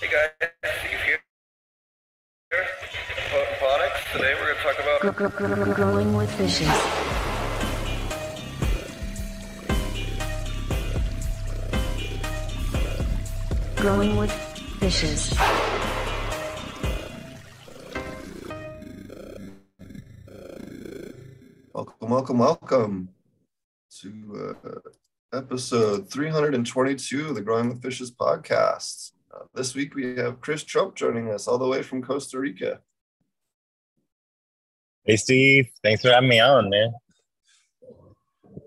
Hey guys, Steve here. Potent Ponics. Today we're going to talk about Gr- gr- gr- growing with fishes. Growing with fishes. Welcome, welcome, welcome to uh, episode 322 of the Growing with Fishes podcast. Uh, this week we have Chris Trump joining us all the way from Costa Rica. Hey Steve, thanks for having me on, man.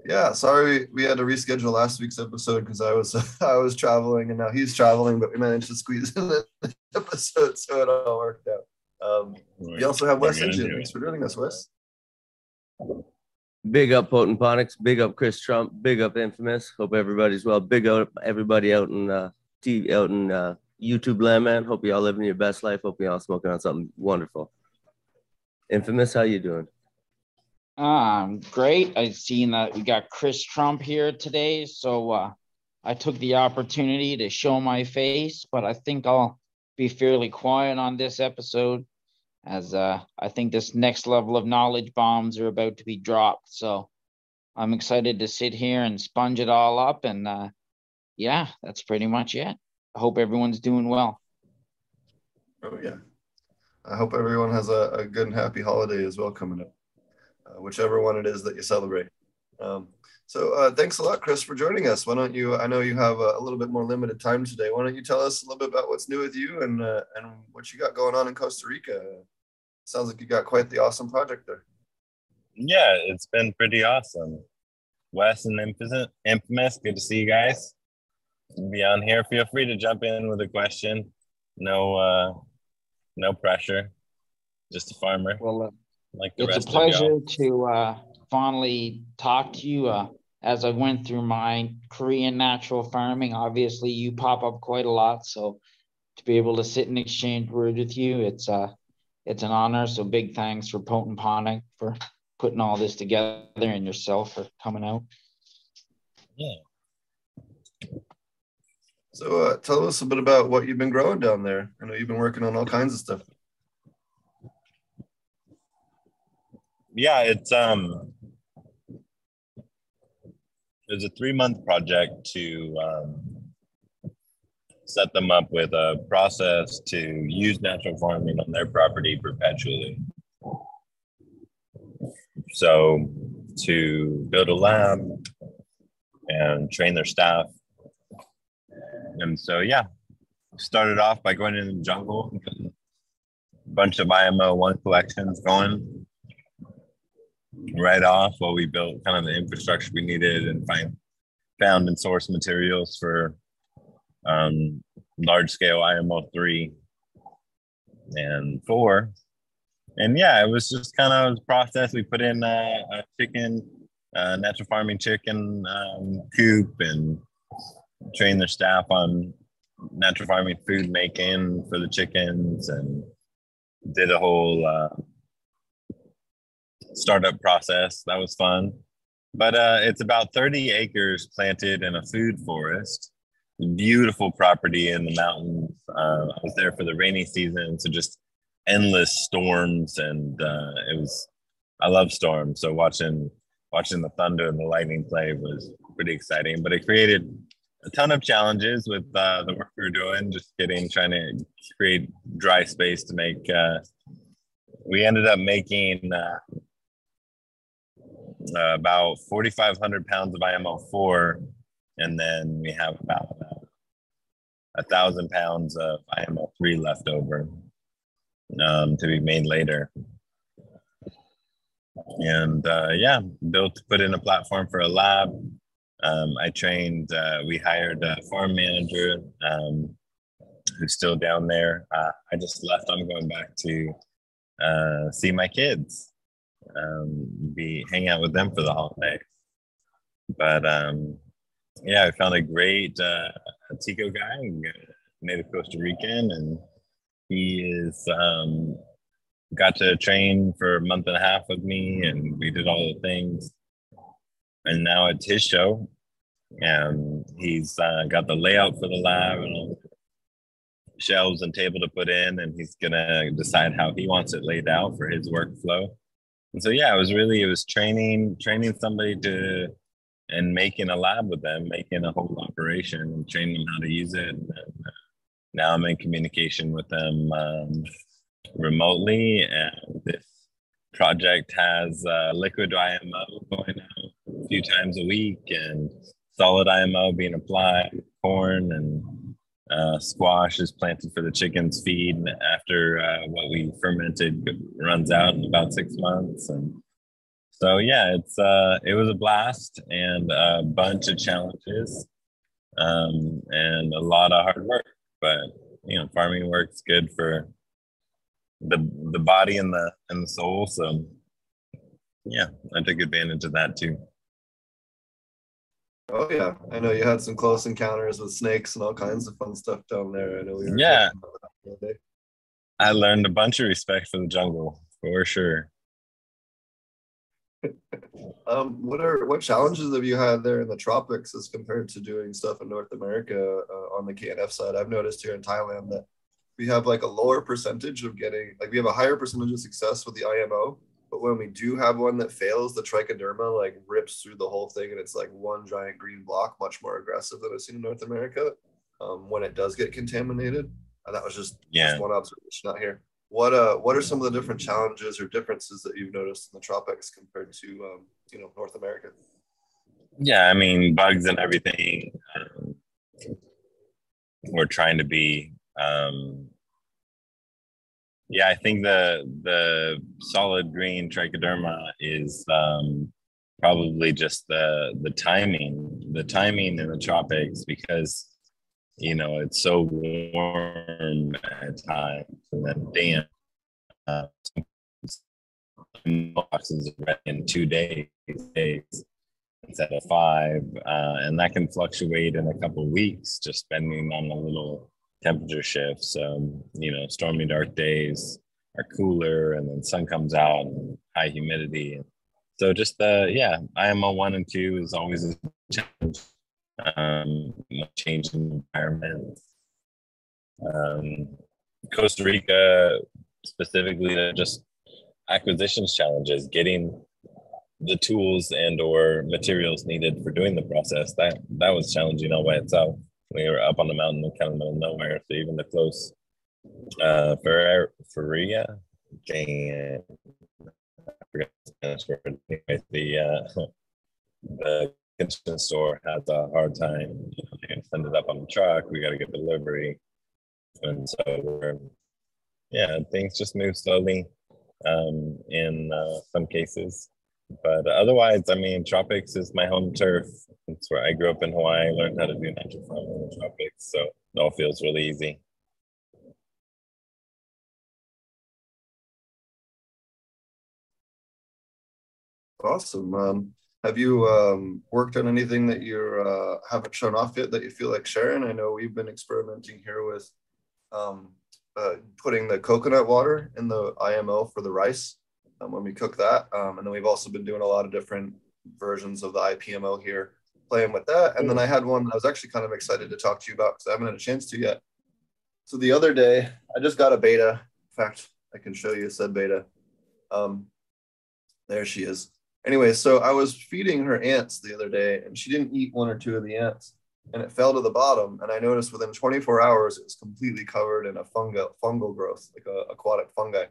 Yeah, sorry we had to reschedule last week's episode because I was I was traveling and now he's traveling, but we managed to squeeze in the episode, so it all worked out. Um, we also have Wes We're Engine. Thanks for joining us, Wes. Big up Potent Ponics, big up Chris Trump, big up Infamous. Hope everybody's well. Big up everybody out in uh, TV, Elton, uh, YouTube land, man. Hope you all living your best life. Hope you all smoking on something wonderful. Infamous, how you doing? Um, great. I've seen that we got Chris Trump here today, so uh, I took the opportunity to show my face, but I think I'll be fairly quiet on this episode, as uh, I think this next level of knowledge bombs are about to be dropped. So I'm excited to sit here and sponge it all up, and uh, yeah, that's pretty much it. I hope everyone's doing well. Oh yeah. I hope everyone has a, a good and happy holiday as well coming up, uh, whichever one it is that you celebrate. Um, so uh, thanks a lot, Chris, for joining us. Why don't you? I know you have a, a little bit more limited time today. Why don't you tell us a little bit about what's new with you and uh, and what you got going on in Costa Rica? Sounds like you got quite the awesome project there. Yeah, it's been pretty awesome. Wes and Infamous, Infamous, good to see you guys. Be on here. Feel free to jump in with a question. No, uh, no pressure. Just a farmer, Well, uh, like the it's a pleasure to uh, finally talk to you. Uh, as I went through my Korean natural farming, obviously you pop up quite a lot. So to be able to sit and exchange words with you, it's uh, it's an honor. So big thanks for Potent Ponic for putting all this together and yourself for coming out. Yeah. So uh, tell us a bit about what you've been growing down there. I know you've been working on all kinds of stuff. yeah it's um it's a three month project to um, set them up with a process to use natural farming on their property perpetually so to build a lab and train their staff and so yeah started off by going into the jungle a bunch of imo one collections going right off while we built kind of the infrastructure we needed and find found and source materials for um, large scale IMO three and four. And yeah, it was just kind of a process. We put in uh, a chicken, uh, natural farming chicken um, coop and train their staff on natural farming food making for the chickens and did a whole uh, startup process. That was fun. But uh, it's about 30 acres planted in a food forest. Beautiful property in the mountains. Uh, I was there for the rainy season, so just endless storms, and uh, it was. I love storms, so watching watching the thunder and the lightning play was pretty exciting. But it created a ton of challenges with uh, the work we were doing, just getting trying to create dry space to make. Uh, we ended up making uh, uh, about 4,500 pounds of IMO4, and then we have about uh, a thousand pounds of IMO3 left over um, to be made later. And uh, yeah, built, to put in a platform for a lab. Um, I trained, uh, we hired a farm manager um, who's still down there. Uh, I just left, I'm going back to uh, see my kids um, be hang out with them for the holiday. But um, yeah, I found a great uh, Tico guy, native Costa Rican, and he is um, got to train for a month and a half with me, and we did all the things. And now it's his show, and he's uh, got the layout for the lab and all shelves and table to put in, and he's gonna decide how he wants it laid out for his workflow. And so yeah, it was really it was training training somebody to and making a lab with them, making a whole operation and training them how to use it. And uh, now I'm in communication with them um, remotely, and this project has uh, liquid IMO going out a few times a week and solid IMO being applied, corn and uh, squash is planted for the chickens feed after uh, what we fermented runs out in about six months. And so yeah it's uh it was a blast and a bunch of challenges um and a lot of hard work. But you know farming work's good for the the body and the and the soul. So yeah i took advantage of that too Oh yeah, I know you had some close encounters with snakes and all kinds of fun stuff down there. I know we were Yeah. talking about that the other day. i learned a bunch of respect for the jungle for sure Um, what are what challenges have you had there in the tropics as compared to doing stuff in North America uh, on the KNF side? I've noticed here in Thailand that we have like a lower percentage of getting like we have a higher percentage of success with the IMO, when we do have one that fails, the trichoderma like rips through the whole thing and it's like one giant green block, much more aggressive than I've seen in North America. Um, when it does get contaminated, and that was just Yeah. just one observation out here. What uh what are some of the different challenges or differences that you've noticed in the tropics compared to um, you know North America? yeah i mean bugs and everything um, we're trying to be um, yeah i think the the solid green trichoderma is um, probably just the the timing the timing in the tropics because you know it's so warm at times and then damp. Uh, boxes in two days days instead of five, uh, and that can fluctuate in a couple weeks, just depending on the little temperature shifts. Um, you know, stormy dark days are cooler, and then sun comes out and high humidity. So just the yeah, IMO one and two is always a challenge. Um, changing environment. Um, Costa Rica specifically, just acquisitions challenges, getting the tools and or materials needed for doing the process that that was challenging all by itself we were up on the mountain in kind of middle of nowhere so even the close uh for Feria and I the word. Anyway, the uh the kitchen store has a hard time you know, gonna send it up on the truck we got to get delivery and so we're yeah things just move slowly um in uh, some cases but otherwise, I mean, tropics is my home turf. It's where I grew up in Hawaii, I learned how to do natural farming in the tropics, so it all feels really easy. Awesome. Um, have you um, worked on anything that you uh, haven't shown off yet that you feel like sharing? I know we've been experimenting here with um, uh, putting the coconut water in the IMO for the rice um, when we cook that. Um, and then we've also been doing a lot of different versions of the IPMO here, playing with that. And then I had one I was actually kind of excited to talk to you about because I haven't had a chance to yet. So the other day, I just got a beta. In fact, I can show you a said beta. Um, there she is. Anyway, so I was feeding her ants the other day, and she didn't eat one or two of the ants, and it fell to the bottom. And I noticed within 24 hours, it was completely covered in a fungal fungal growth, like a aquatic fungi.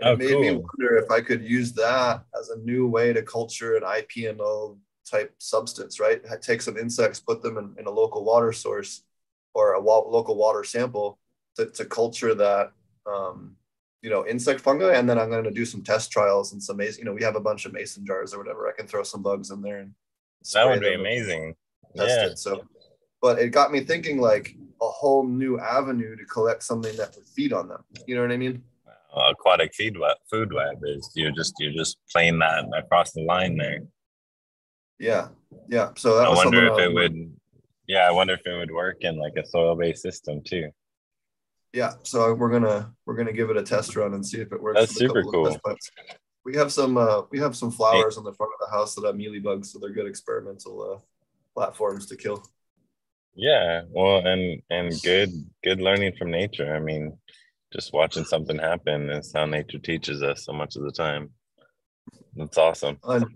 And Oh, it made me wonder if I could use that as a new way to culture an IPMO type substance, right? Take some insects, put them in, in a local water source or a wa- local water sample to, to culture that, um, you know, insect fungi. And then I'm going to do some test trials and some you know, we have a bunch of mason jars or whatever. I can throw some bugs in there and That would be amazing. Yeah. it. So, but it got me thinking like a whole new avenue to collect something that would feed on them. You know what I mean? Uh, aquatic feed web, food web is you're just you're just playing that across the line there. Yeah. Yeah. So that I was wonder if it would. Yeah, I wonder if it would work in like a soil-based system too. Yeah, so we're gonna we're gonna give it a test run and see if it works. That's super couple of test cool. We have some uh, we have some flowers on the front of the house that have mealybugs, so they're good experimental uh, platforms to kill. Yeah, well, and and good good learning from nature. I mean, just watching something happen is how nature teaches us so much of the time. That's awesome. And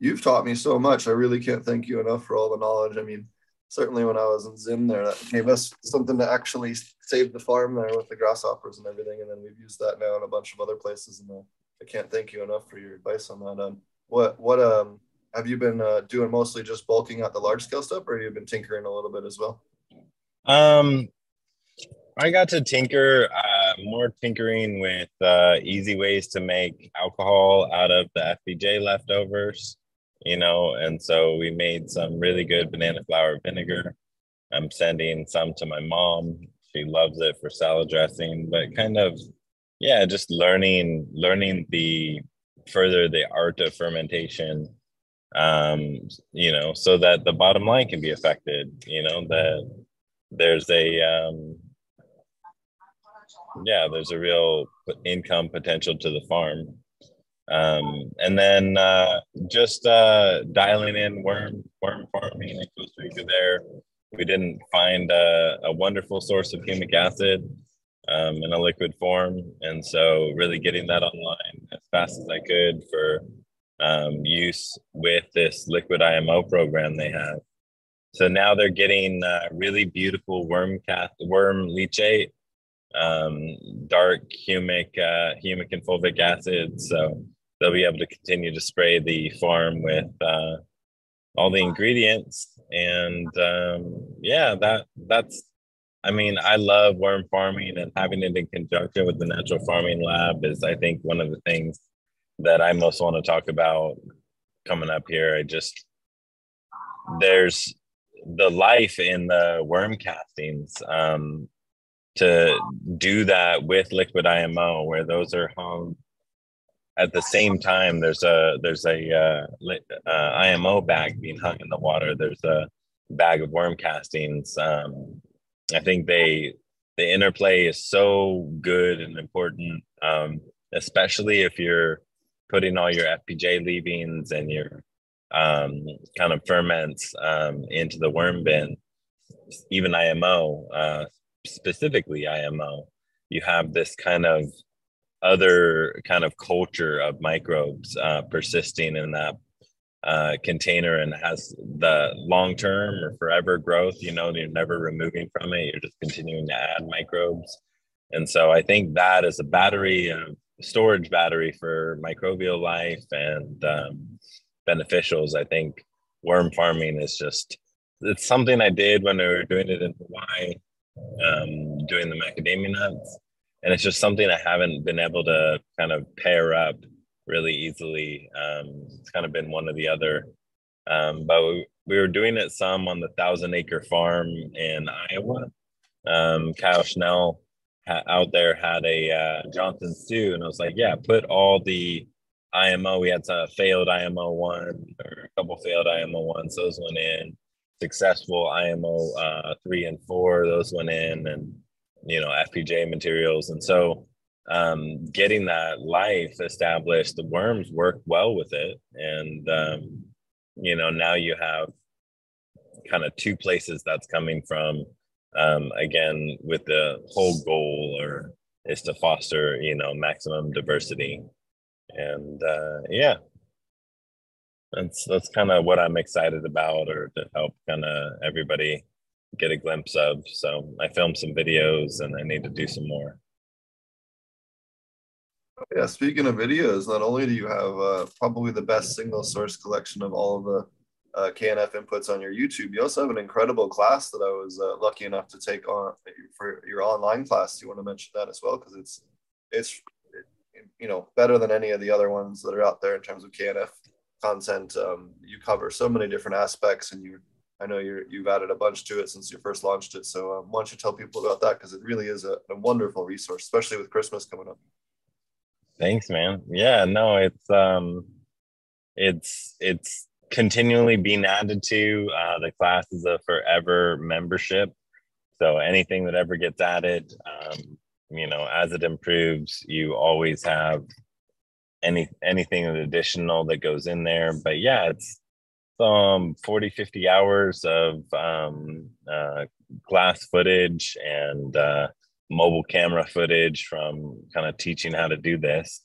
you've taught me so much. I really can't thank you enough for all the knowledge. I mean, certainly when I was in Zim there, that gave us something to actually save the farm there with the grasshoppers and everything. And then we've used that now in a bunch of other places. And uh, I can't thank you enough for your advice on that. Um, what what um have you been uh, doing mostly just bulking out the large scale stuff, or have you been tinkering a little bit as well? Um, I got to tinker uh, more tinkering with uh, easy ways to make alcohol out of the FPJ leftovers, you know, and so we made some really good banana flour vinegar. I'm sending some to my mom. She loves it for salad dressing, but kind of, yeah, just learning learning the further the art of fermentation um you know so that the bottom line can be affected you know that there's a um yeah there's a real income potential to the farm. Um and then uh just uh dialing in worm worm farming in costa rica there. We didn't find a, a wonderful source of humic acid um, in a liquid form. And so really getting that online as fast as i could for um, use with this liquid IMO program they have. So now they're getting uh, really beautiful worm cat worm leachate, um, dark humic uh, humic and fulvic acid. So they'll be able to continue to spray the farm with uh, all the ingredients. And um, yeah, that that's. I mean, I love worm farming and having it in conjunction with the natural farming lab is, I think, one of the things that I most want to talk about coming up here. I just there's the life in the worm castings um, to do that with liquid IMO, where those are hung at the same time. There's a there's a uh, uh, IMO bag being hung in the water. There's a bag of worm castings. Um, I think they the interplay is so good and important, um, especially if you're putting all your FPJ leavings and your um, kind of ferments um, into the worm bin, even IMO, uh, specifically IMO, you have this kind of other kind of culture of microbes uh, persisting in that uh, container and has the long term or forever growth. You know, you're never removing from it, you're just continuing to add microbes. And so I think that is a battery of storage battery for microbial life and um, beneficials. I think worm farming is just it's something I did when we were doing it in Hawaii, um, doing the macadamia nuts, and it's just something I haven't been able to kind of pair up really easily. Um, it's kind of been one or the other, um, but we, we were doing it some on the thousand acre farm in Iowa. Um, Kyle Schnell out there had a uh, Johnson-Su, and I was like, yeah, put all the IMO. We had a failed IMO one or a couple failed IMO ones. Those went in. Successful IMO uh, three and four. Those went in, and you know FPJ materials. And so, um, getting that life established, the worms worked well with it, and um, you know now you have kind of two places that's coming from um, again with the whole goal or is to foster you know maximum diversity and uh, yeah that's that's kind of what i'm excited about or to help kind of everybody get a glimpse of so i filmed some videos and i need to do some more yeah speaking of videos not only do you have uh, probably the best single source collection of all of the uh, KNF inputs on your YouTube. You also have an incredible class that I was uh, lucky enough to take on for your online class. Do you want to mention that as well? Because it's it's you know better than any of the other ones that are out there in terms of KNF content. Um, you cover so many different aspects, and you I know you you've added a bunch to it since you first launched it. So um, why don't you tell people about that? Because it really is a, a wonderful resource, especially with Christmas coming up. Thanks, man. Yeah, no, it's um, it's it's continually being added to. Uh, the class is a forever membership. So anything that ever gets added, um, you know, as it improves, you always have any anything additional that goes in there. But yeah, it's some 40, 50 hours of um, uh, glass footage and uh, mobile camera footage from kind of teaching how to do this.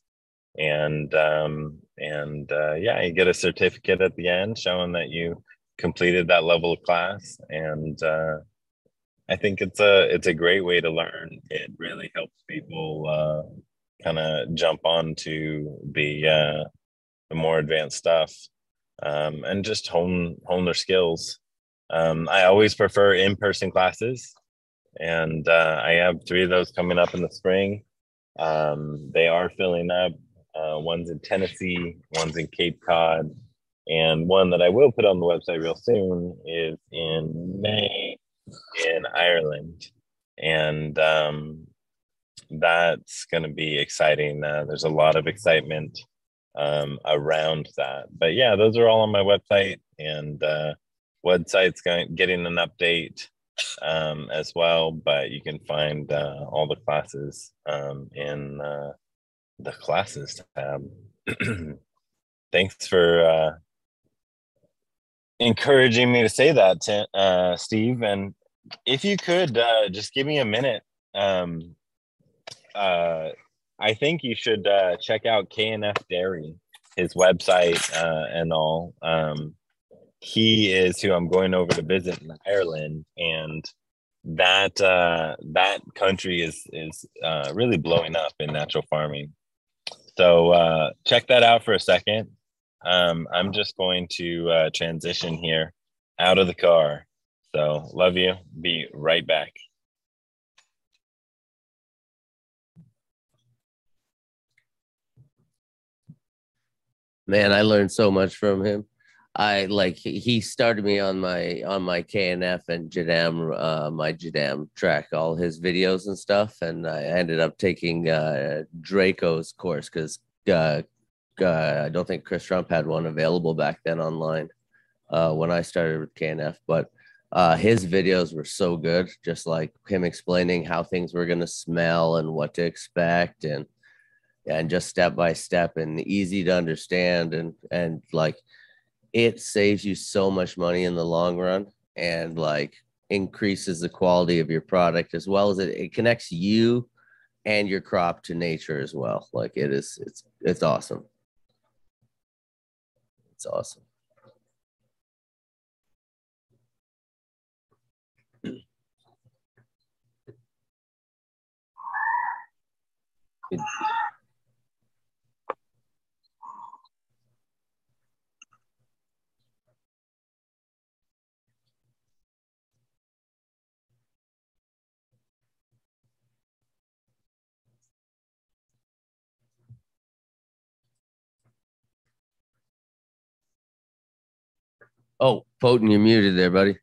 And um, and uh, yeah, you get a certificate at the end showing that you completed that level of class. And uh, I think it's a it's a great way to learn. It really helps people uh, kind of jump on to the uh, the more advanced stuff um, and just hone hone their skills. Um, I always prefer in person classes, and uh, I have three of those coming up in the spring. Um, they are filling up. Uh, one's in Tennessee, one's in Cape Cod, and one that I will put on the website real soon is in May in Ireland, and um, that's going to be exciting. Uh, there's a lot of excitement um, around that. But yeah, those are all on my website, and uh, website's going getting an update um, as well. But you can find uh, all the classes um, in uh, the classes tab. Thanks for uh, encouraging me to say that, uh, Steve. And if you could uh, just give me a minute. Um, uh, I think you should uh, check out KNF Dairy, his website uh, and all. Um, he is who I'm going over to visit in Ireland, and that uh, that country is is uh, really blowing up in natural farming. So uh, check that out for a second. Um, I'm just going to uh, transition here out of the car. So love you. Be right back. Man, I learned so much from him. I like he started me on my on my KNF and Jadam uh, my Jadam track all his videos and stuff, and I ended up taking uh, Draco's course because uh, uh, I don't think Chris Trump had one available back then online uh, when I started with KNF, but uh, his videos were so good, just like him explaining how things were going to smell and what to expect and and just step by step and easy to understand and and like it saves you so much money in the long run and like increases the quality of your product as well as it, it connects you and your crop to nature as well. Like it is it's it's awesome. It's awesome Oh, Potent, you're muted there, buddy.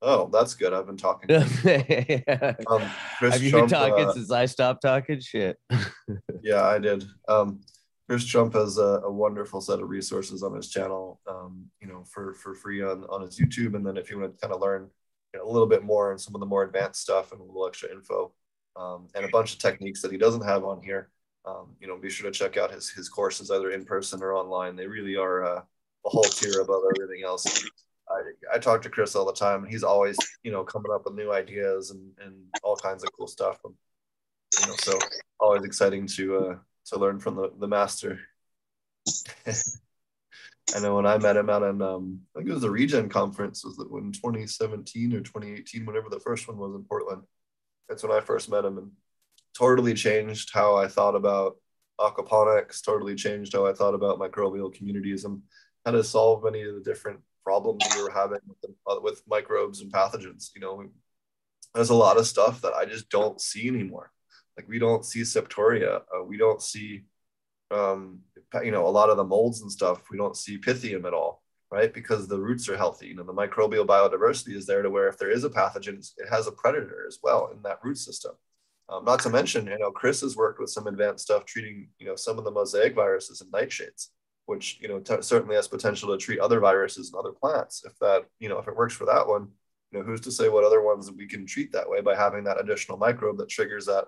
Oh, that's good. I've been talking. yeah. Um, Chris Have you Trump, been talking uh, since I stopped talking? Shit. yeah, I did. Um, Chris Trump has a, a wonderful set of resources on his channel, um, you know, for for free on on his YouTube. And then if you want to kind of learn you know, a little bit more and some of the more advanced stuff and a little extra info um, and a bunch of techniques that he doesn't have on here, um, you know, be sure to check out his his courses either in person or online. They really are uh, a whole tier above everything else. I, I talk to Chris all the time, and he's always, you know, coming up with new ideas and, and all kinds of cool stuff. And, you know, so always exciting to uh, to learn from the, the master. I know when I met him out in, um, I think it was the Regen conference, was it when 2017 or 2018, whenever the first one was in Portland. That's when I first met him and totally changed how I thought about aquaponics, totally changed how I thought about microbial communities how to solve many of the different problems we were having with, the, uh, with microbes and pathogens. You know, there's a lot of stuff that I just don't see anymore. Like we don't see septoria, uh, we don't see, um, you know, a lot of the molds and stuff. We don't see pythium at all, right? Because the roots are healthy. You know, the microbial biodiversity is there to where if there is a pathogen, it has a predator as well in that root system. Um, not to mention, you know, Chris has worked with some advanced stuff treating, you know, some of the mosaic viruses and nightshades which you know t- certainly has potential to treat other viruses and other plants. If that you know if it works for that one, you know who's to say what other ones we can treat that way by having that additional microbe that triggers that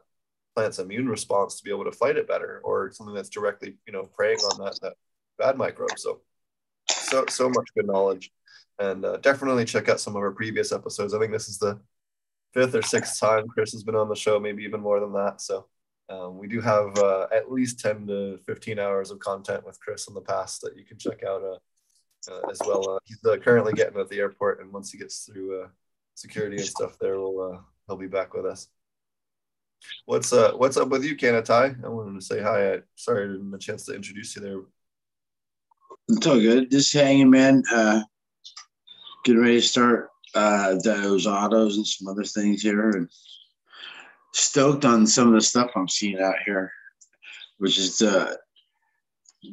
plant's immune response to be able to fight it better, or something that's directly you know preying on that that bad microbe. So so so much good knowledge, and uh, definitely check out some of our previous episodes. I think this is the fifth or sixth time Chris has been on the show, maybe even more than that. So um, we do have uh, at least ten to fifteen hours of content with Chris in the past that you can check out uh, uh, as well. Uh, he's uh, currently getting at the airport, and once he gets through security and stuff, there, we'll he'll be back with us. What's uh What's up with you, Kanatai? I wanted to say hi. I, sorry, I didn't have a chance to introduce you there. It's all good. Just hanging, man. Uh, getting ready to start uh, those autos and some other things here, and stoked on some of the stuff I'm seeing out here, which is the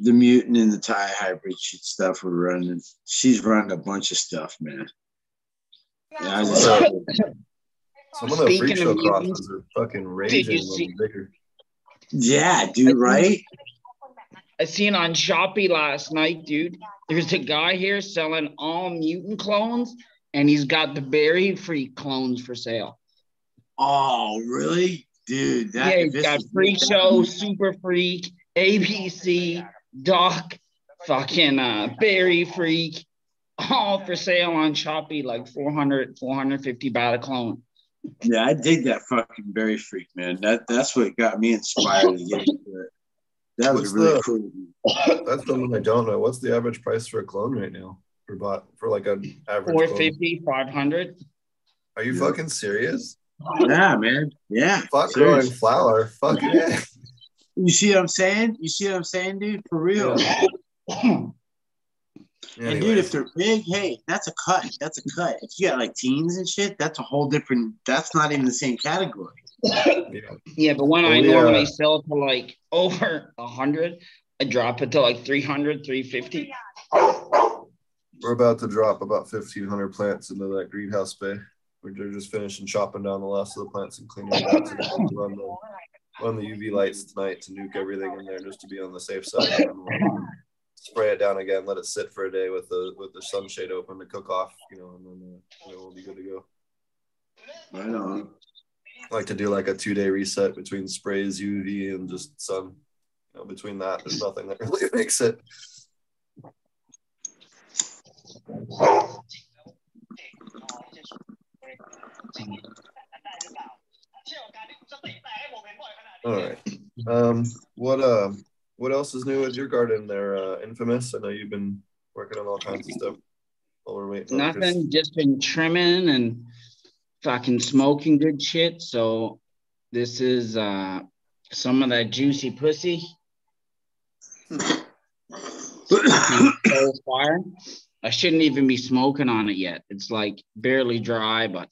the mutant and the Thai hybrid shit stuff we're running. She's running a bunch of stuff, man. Yeah, I just, Some of the Speaking freak of show mutants, crosses are fucking raging. you a see- bigger. yeah, dude, right? I seen on Shopee last night, dude. There's a guy here selling all mutant clones, and he's got the berry freak clones for sale. Oh, really, dude? That, yeah, he's this got is- Freak Show, Super Freak, ABC, Doc, fucking uh, Berry Freak, all for sale on Shopee, like 400, 450 baht a clone. Yeah, I dig that fucking berry freak, man. That that's what got me inspired to get into it. That was What's really the- cool. That's the one I don't know. What's the average price for a clone right now for baht for like an average? Clone? 450, 500. Are you fucking serious? Yeah, man. Yeah. Fuck growing flower. Fuck yeah. You see what I'm saying? You see what I'm saying, dude? For real. And dude, if they're big, hey, that's a cut. That's a cut. If you got like teens and shit, that's a whole different. That's not even the same category. Yeah. Yeah, but when I Oh, yeah. normally uh, sell to like over 100, I drop it to like 300, 350. We're about to drop about 1,500 plants into that greenhouse bay. We're just finishing chopping down the last of the plants and cleaning it out run the, run the UV lights tonight to nuke everything in there just to be on the safe side. And spray it down again, let it sit for a day with the with the sunshade open to cook off, you know, and then uh, you know, we'll be good to go. Right on. I like to do like a two day reset between sprays, UV, and just sun. You know, between that, there's nothing that really makes it. All right. Um, what uh, what else is new with your garden there, uh, Infamous? I know you've been working on all kinds of stuff. While we're waiting. Nothing, just been trimming and fucking smoking good shit. So this is uh some of that juicy pussy. so fire. I shouldn't even be smoking on it yet. It's like barely dry, but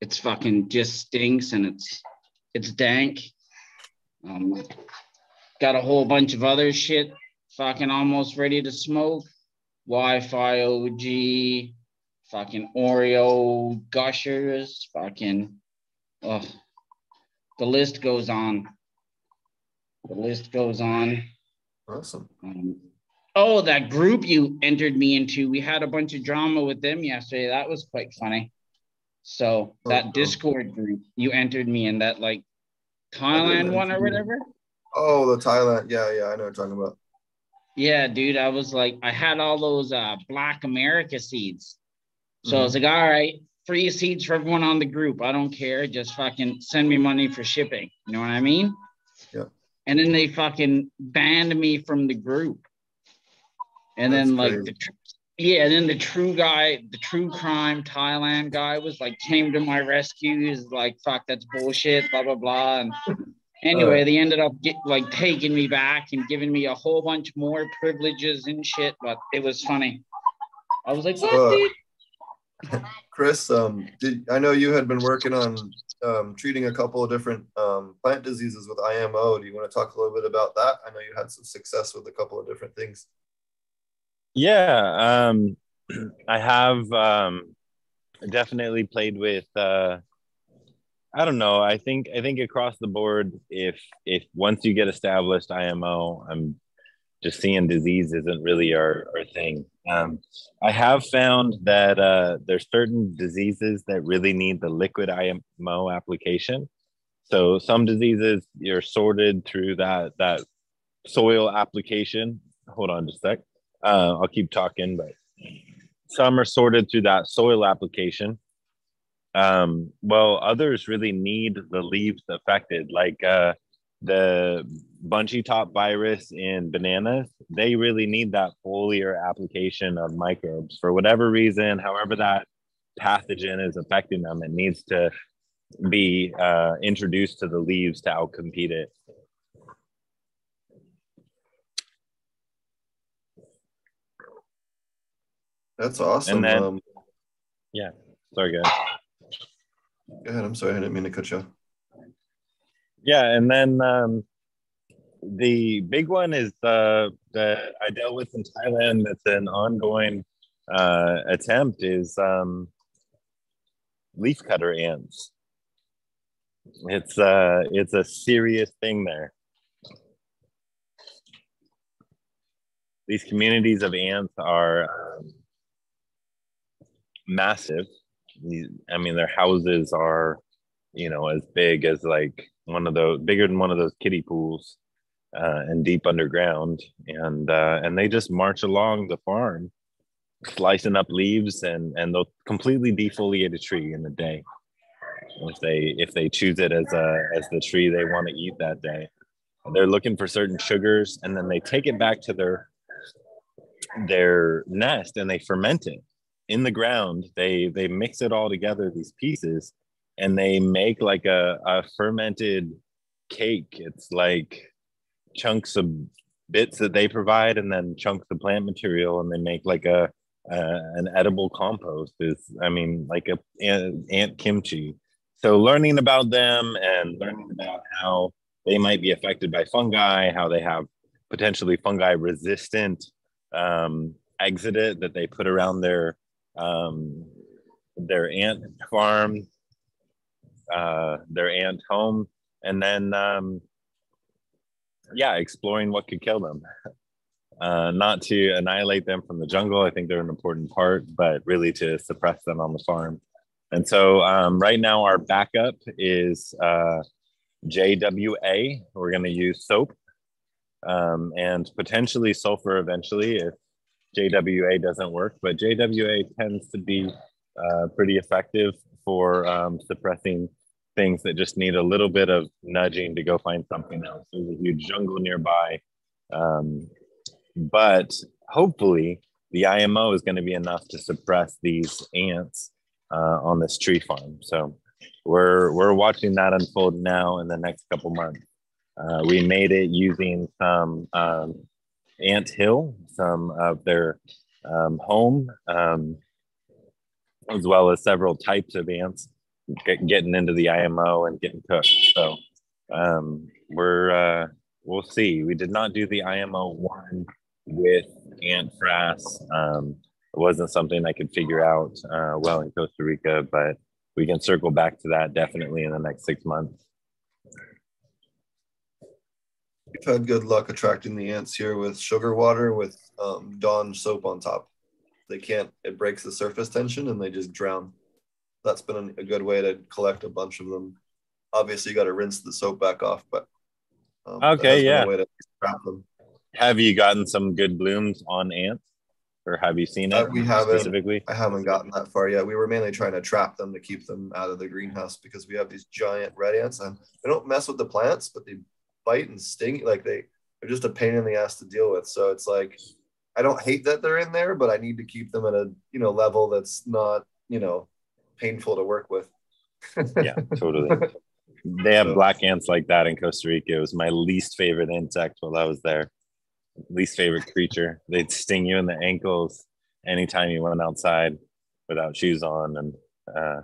it's fucking just stinks and it's it's dank. Um, got a whole bunch of other shit fucking almost ready to smoke. Wi-Fi OG, fucking Oreo gushers, fucking ugh. The list goes on. The list goes on. Awesome. Um, oh, that group you entered me into, we had a bunch of drama with them yesterday. That was quite funny. So Oh, that cool. Discord group you entered me in that like Thailand one or whatever. Oh, the Thailand. Yeah, yeah, I know what you're talking about. Yeah, dude, I was like, I had all those uh Black America seeds. So I Mhm. was like, all right, free seeds for everyone on the group. I don't care. Just fucking send me money for shipping. You know what I mean? Yeah. And then they fucking banned me from the group. And then like the yeah, and then the true guy, the true crime Thailand guy was like came to my rescue. He's like, fuck, that's bullshit, blah blah blah. And anyway, Alright. they ended up get, like taking me back and giving me a whole bunch more privileges and shit. But it was funny. I was like, what, Uh, dude? Chris, um, did I know you had been working on um, treating a couple of different um, plant diseases with IMO? Do you want to talk a little bit about that? I know you had some success with a couple of different things. Yeah, um, I have um, definitely played with. Uh, I don't know. I think I think across the board, if if once you get established IMO, I'm just seeing disease isn't really our, our thing. Um, I have found that uh, there's certain diseases that really need the liquid IMO application. So some diseases you're sorted through that that soil application. Hold on just a sec. Uh, I'll keep talking, but some are sorted through that soil application. Um, well, others really need the leaves affected, like uh, the bunchy top virus in bananas. They really need that foliar application of microbes for whatever reason, however that pathogen is affecting them. It needs to be uh, introduced to the leaves to outcompete it. That's awesome. then- um, Sorry, guys. go ahead. I'm sorry. I didn't mean to cut you off. Yeah, and then um, the big one is uh, that I dealt with in Thailand. That's an ongoing uh, attempt is um, leafcutter ants. It's uh, it's a serious thing there. These communities of ants are um, massive. I mean, their houses are, you know, as big as like one of those, bigger than one of those kiddie pools, uh, and deep underground. And uh, and they just march along the farm, slicing up leaves, and and they'll completely defoliate a tree in a day if they if they choose it as a as the tree they want to eat that day. They're looking for certain sugars, and then they take it back to their their nest and they ferment it in the ground. They they mix it all together, these pieces, and they make like a, a fermented cake. It's like chunks of bits that they provide, and then chunks of plant material, and they make like a uh, an edible compost. Is I mean like a ant, kimchi. So learning about them and learning about how they might be affected by fungi, how they have potentially fungi resistant um, exudate that they put around their um, their ant farm, uh, their ant home, and then um, yeah, exploring what could kill them. Uh, not to annihilate them from the jungle. I think they're an important part, but really to suppress them on the farm. And so um, right now our backup is uh, JWA. We're going to use soap um, and potentially sulfur eventually if JWA doesn't work. But JWA tends to be uh, pretty effective for um, suppressing things that just need a little bit of nudging to go find something else. There's a huge jungle nearby. Um, but hopefully, the IMO is going to be enough to suppress these ants uh, on this tree farm. So we're we're watching that unfold now in the next couple months. Uh, we made it using some um, ant hill, some of their um, home, um, as well as several types of ants get, getting into the IMO and getting cooked. So um, we're uh, we'll see. We did not do the IMO one with ant frass. Um, it wasn't something I could figure out uh, well in Costa Rica, but we can circle back to that definitely in the next six months. We've had good luck attracting the ants here with sugar water with um, Dawn soap on top. They can't, it breaks the surface tension and they just drown. That's been a good way to collect a bunch of them. Obviously, you got to rinse the soap back off, but um, Okay, yeah. way to trap them. Have you gotten some good blooms on ants, or have you seen it Uh, we haven't. specifically? I haven't gotten that far yet. We were mainly trying to trap them to keep them out of the greenhouse because we have these giant red ants and they don't mess with the plants, but they bite and sting. Like they, they're just a pain in the ass to deal with. So it's like, I don't hate that they're in there, but I need to keep them at a, you know, level that's not, you know, painful to work with. Yeah, totally. They have So- black ants like that in Costa Rica. It was my least favorite insect while I was there. Least favorite creature. They'd sting you in the ankles anytime you went outside without shoes on, and uh,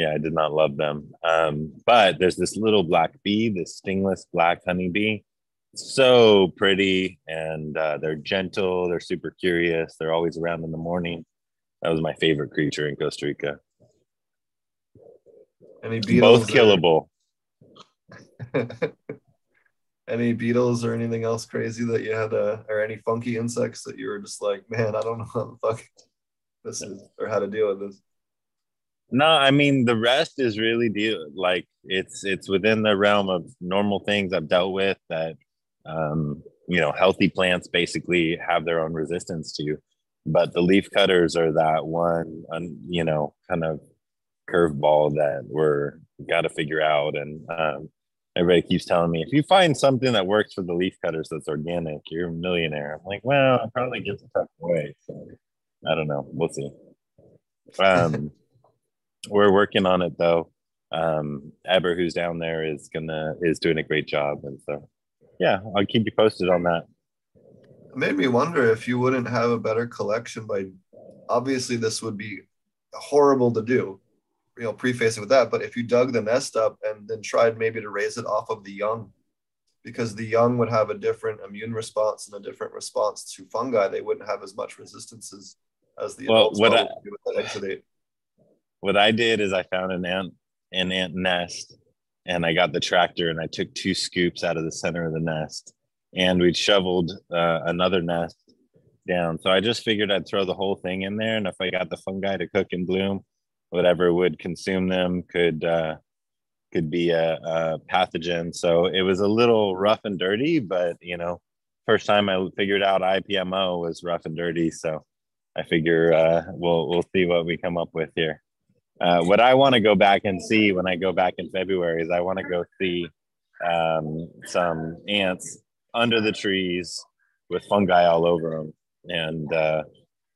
yeah, I did not love them. Um, but there's this little black bee, this stingless black honeybee. So pretty, and uh, they're gentle. They're super curious. They're always around in the morning. That was my favorite creature in Costa Rica. Any beetles? Both killable. or- any beetles or anything else crazy that you had, uh, or any funky insects that you were just like, man, I don't know how the fuck this is or how to deal with this. No, I mean the rest is really deal like it's it's within the realm of normal things I've dealt with that um you know healthy plants basically have their own resistance to. But the leaf cutters are that one you know kind of curveball that we're got to figure out. And um, everybody keeps telling me if you find something that works for the leaf cutters that's organic you're a millionaire. I'm like well i probably get the tough away so i don't know. We'll see. Um, we're working on it though. Um eber who's down there is gonna is doing a great job. And so yeah i'll keep you posted on that. It made me wonder if you wouldn't have a better collection by obviously this would be horrible to do you know preface it with that. But if you dug the nest up and then tried maybe to raise it off of the young because the young would have a different immune response and a different response to fungi. They wouldn't have as much resistances as, the Well, adults what I- do with that exudate. What I did is I found an ant an ant nest and I got the tractor and I took two scoops out of the center of the nest and we'd shoveled uh, another nest down. So I just figured I'd throw the whole thing in there and if I got the fungi to cook and bloom, whatever would consume them could uh, could be a, a pathogen. So it was a little rough and dirty, but you know, first time I figured out IPMO was rough and dirty. So I figure uh, we'll we'll see what we come up with here. Uh, what I want to go back and see when I go back in February is I want to go see um, some ants under the trees with fungi all over them, and uh,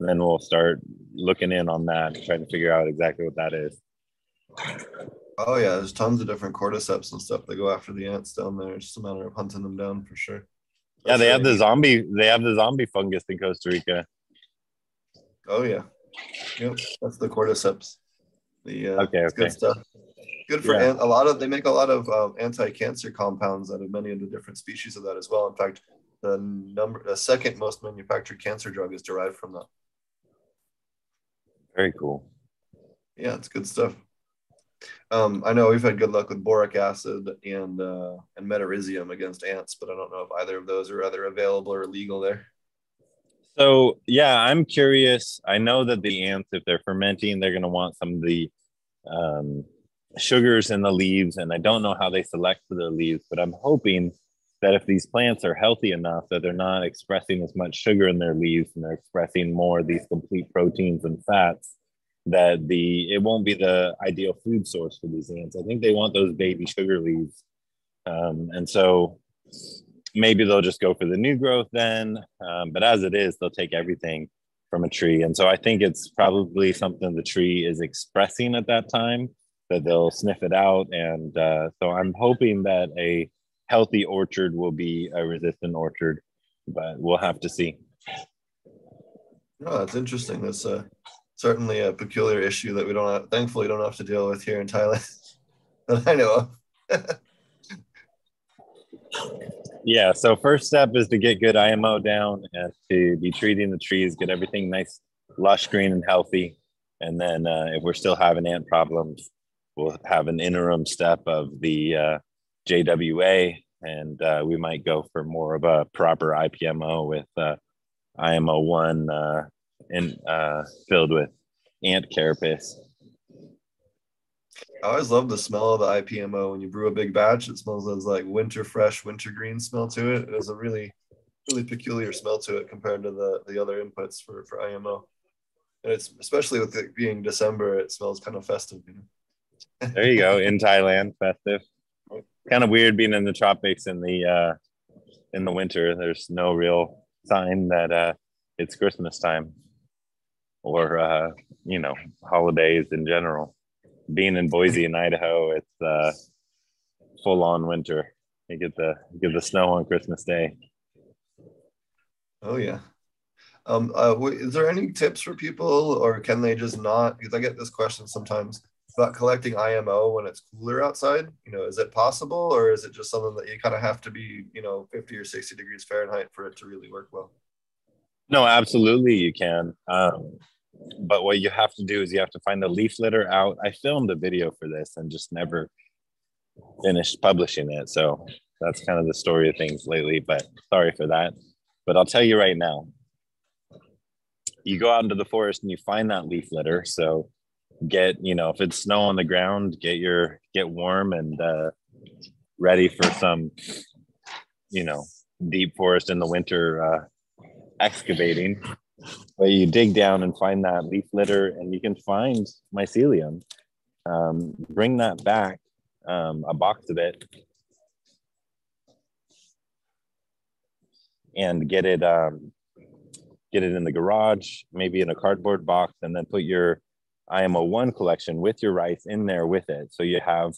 then we'll start looking in on that, trying to figure out exactly what that is. Oh yeah, there's tons of different cordyceps and stuff that go after the ants down there. It's just a matter of hunting them down for sure. Yeah, they have the zombie. They have the zombie fungus in Costa Rica. Oh yeah, yep. That's the cordyceps. The uh, Okay, it's good stuff. Good for Yeah. ant, a lot of. They make a lot of um, anti-cancer compounds out of many of the different species of that as well. In fact, the number, the second most manufactured cancer drug is derived from that. Very cool. Yeah, it's good stuff. Um, I know we've had good luck with boric acid and uh, and metarhizium against ants, but I don't know if either of those are either available or legal there. So yeah, I'm curious. I know that the ants, if they're fermenting, they're going to want some of the um, sugars in the leaves, and I don't know how they select for their leaves, but I'm hoping that if these plants are healthy enough that they're not expressing as much sugar in their leaves and they're expressing more of these complete proteins and fats, that the it won't be the ideal food source for these ants. I think they want those baby sugar leaves, um, and so maybe they'll just go for the new growth then. Um, but as it is, they'll take everything from a tree. And so I think it's probably something the tree is expressing at that time that they'll sniff it out. And uh, so I'm hoping that a healthy orchard will be a resistant orchard, but we'll have to see. Oh, that's interesting. That's uh, certainly a peculiar issue that we don't have, thankfully don't have to deal with here in Thailand that I know of. Yeah. So first step is to get good IMO down and to be treating the trees, get everything nice, lush, green, and healthy. And then uh, if we're still having ant problems, we'll have an interim step of the uh, JWA, and uh, we might go for more of a proper IPMO with uh, IMO one uh, in uh, filled with ant carapace. I always love the smell of the IPMO when you brew a big batch. It smells as like winter fresh, winter green smell to it. It has a really, really peculiar smell to it compared to the the other inputs for for IMO. And it's especially with it being December, it smells kind of festive. You know? There you go in Thailand, festive. Kind of weird being in the tropics in the uh, in the winter. There's no real sign that uh, it's Christmas time or uh, you know holidays in general. Being in Boise in Idaho, it's uh, full on winter. You get the you get the snow on Christmas Day. Oh yeah. Um, uh, is there any tips for people, or can they just not? Because I get this question sometimes about collecting IMO when it's cooler outside. You know, is it possible, or is it just something that you kind of have to be, you know, 50 or 60 degrees Fahrenheit for it to really work well? No, absolutely you can. Um, but what you have to do is you have to find the leaf litter out. I filmed a video for this and just never finished publishing it. So that's kind of the story of things lately, but sorry for that. But I'll tell you right now. You go out into the forest and you find that leaf litter. So get, you know, if it's snow on the ground, get your get warm and uh ready for some, you know, deep forest in the winter uh, excavating, but you dig down and find that leaf litter, and you can find mycelium. Um, bring that back, um, a box of it, and get it um, get it in the garage, maybe in a cardboard box, and then put your IMO one collection with your rice in there with it. So you have,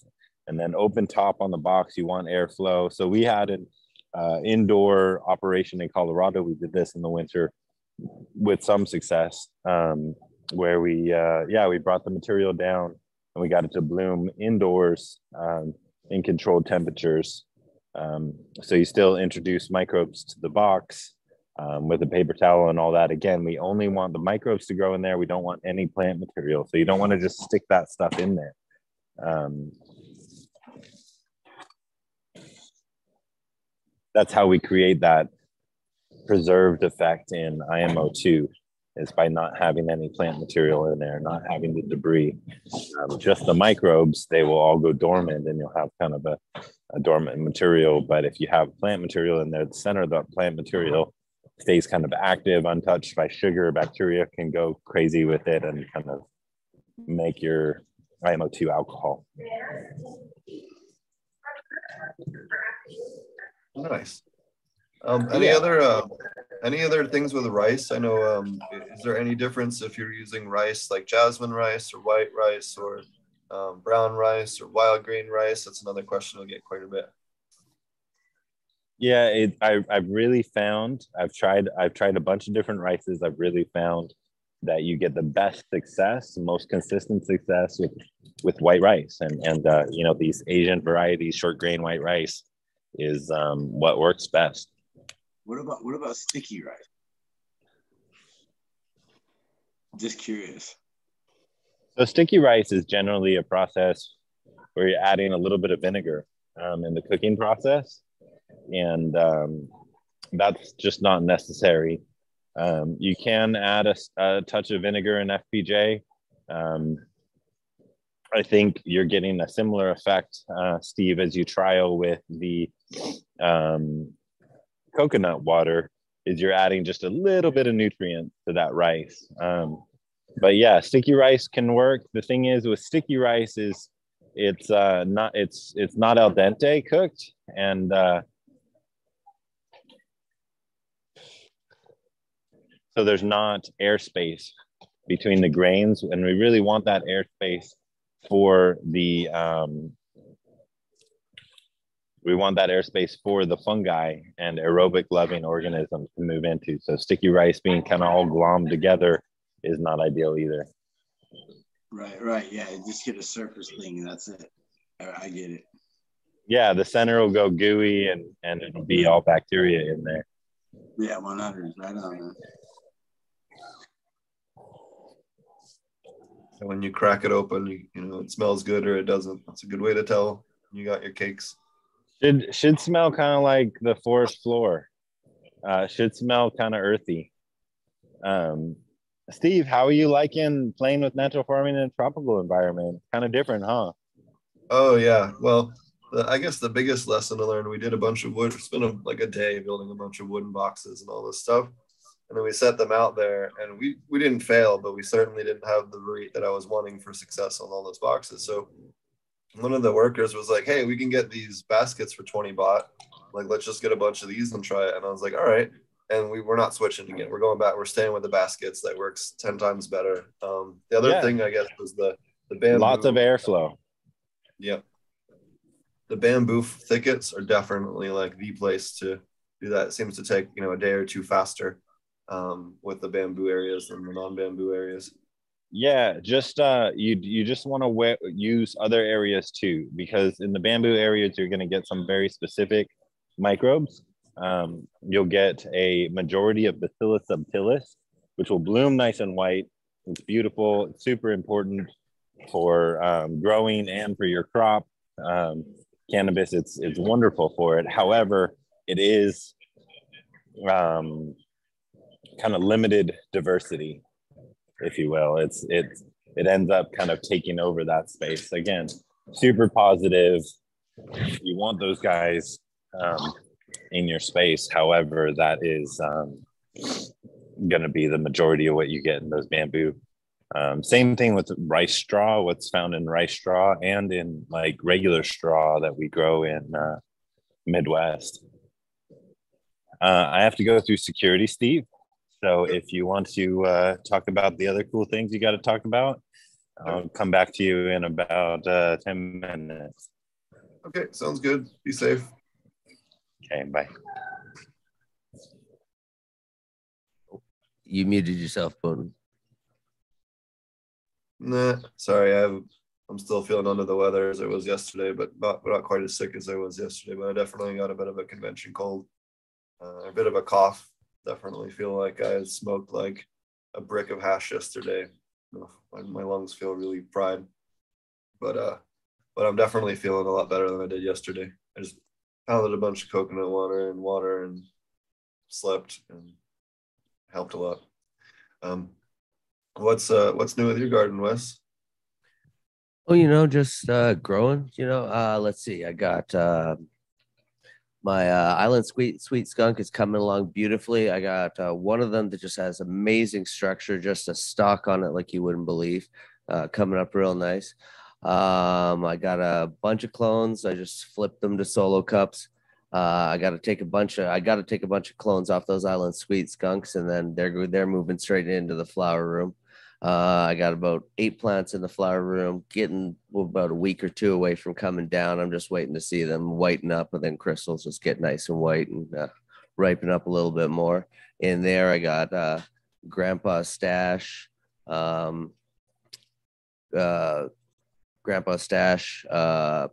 and then open top on the box. You want airflow. So we had an uh, indoor operation in Colorado. We did this in the winter with some success, um, where we uh, yeah we brought the material down and we got it to bloom indoors um, in controlled temperatures. Um, so you still introduce microbes to the box um, with a paper towel and all that. Again, we only want the microbes to grow in there. We don't want any plant material. So you don't want to just stick that stuff in there. Um, that's how we create that preserved effect in IMO2 is by not having any plant material in there, not having the debris, um, just the microbes, they will all go dormant and you'll have kind of a, a dormant material. But if you have plant material in there, the center of the plant material stays kind of active, untouched by sugar. Bacteria can go crazy with it and kind of make your IMO2 alcohol. Nice. Um, any Yeah. other uh, any other things with rice? I know. Um, is there any difference if you're using rice like jasmine rice or white rice or um, brown rice or wild grain rice? That's another question we'll get quite a bit. Yeah, it, I, I've really found I've tried I've tried a bunch of different rices. I've really found that you get the best success, most consistent success with with white rice, and and uh, you know these Asian varieties, short grain white rice, is um, what works best. What about what about sticky rice? Just curious. So sticky rice is generally a process where you're adding a little bit of vinegar um, in the cooking process, and um, that's just not necessary. Um, you can add a, a, touch of vinegar in FPJ. Um, I think you're getting a similar effect, uh, Steve, as you trial with the um, coconut water. Is you're adding just a little bit of nutrient to that rice. Um, but yeah, sticky rice can work. The thing is with sticky rice is it's uh, not it's it's not al dente cooked, and uh, so there's not airspace between the grains, and we really want that airspace for the um, we want that airspace for the fungi and aerobic loving organisms to move into. So sticky rice being kind of all glommed together is not ideal either. Right, right. Yeah, just get a surface thing and that's it. I, I get it. Yeah, the center will go gooey and and it'll be all bacteria in there. Yeah, 100. Right on. Man. And when you crack it open, you, you know it smells good or it doesn't. That's a good way to tell you got your cakes. Should should smell kind of like the forest floor. Uh, should smell kind of earthy. Um, Steve, how are you liking playing with natural farming in a tropical environment? Kind of different, huh? Oh yeah. Well, I guess the biggest lesson to learn. We did a bunch of wood. Spent a, like a day building a bunch of wooden boxes and all this stuff, and then we set them out there. And we we didn't fail, but we certainly didn't have the rate that I was wanting for success on all those boxes. So one of the workers was like, "Hey, we can get these baskets for 20 baht. Like, let's just get a bunch of these and try it." And I was like, "All right." And we we're not switching again. We're going back. We're staying with the baskets. That works 10 times better. Um, the other Yeah. thing I guess was the the bamboo. Lots of airflow. Yep. The bamboo thickets are definitely like the place to do that. It seems to take you know a day or two faster um, with the bamboo areas than the non-bamboo areas. Yeah, just uh, you you just want to we- use other areas too, because in the bamboo areas you're going to get some very specific microbes. Um, you'll get a majority of Bacillus subtilis, which will bloom nice and white. It's beautiful. It's super important for um, growing and for your crop. Um, cannabis, it's it's wonderful for it. However, it is um, kind of limited diversity if you will. It's it it ends up kind of taking over that space again. Super positive. You want those guys um, in your space. However, that is um, going to be the majority of what you get in those bamboo. Um, same thing with rice straw, what's found in rice straw and in like regular straw that we grow in uh, Midwest. Uh, I have to go through security, Steve. So if you want to uh, talk about the other cool things you got to talk about, I'll come back to you in about uh, 10 minutes. Okay, sounds good. Be safe. Okay, bye. You muted yourself, Bowden. Nah, sorry. I've, I'm still feeling under the weather as I was yesterday, but not, not quite as sick as I was yesterday. But I definitely got a bit of a convention cold, uh, a bit of a cough. Definitely feel like I smoked like a brick of hash yesterday. My lungs feel really fried, but uh, but I'm definitely feeling a lot better than I did yesterday. I just pounded a bunch of coconut water and water and slept and helped a lot. Um, what's uh what's new with your garden, Wes? Oh, you know, just uh, growing. You know, uh, let's see. I got uh, my uh, island sweet sweet skunk is coming along beautifully. I got uh, one of them that just has amazing structure, just a stock on it like you wouldn't believe, uh, coming up real nice. Um, I got a bunch of clones. I just flipped them to solo cups. Uh, I got to take a bunch of I got to take a bunch of clones off those island sweet skunks, and then they're they're moving straight into the flower room. Uh, I got about eight plants in the flower room, getting about a week or two away from coming down. I'm just waiting to see them whiten up, and then crystals just get nice and white and uh, ripen up a little bit more. In there, I got uh, Grandpa's stash, um, uh, Grandpa's stash, uh,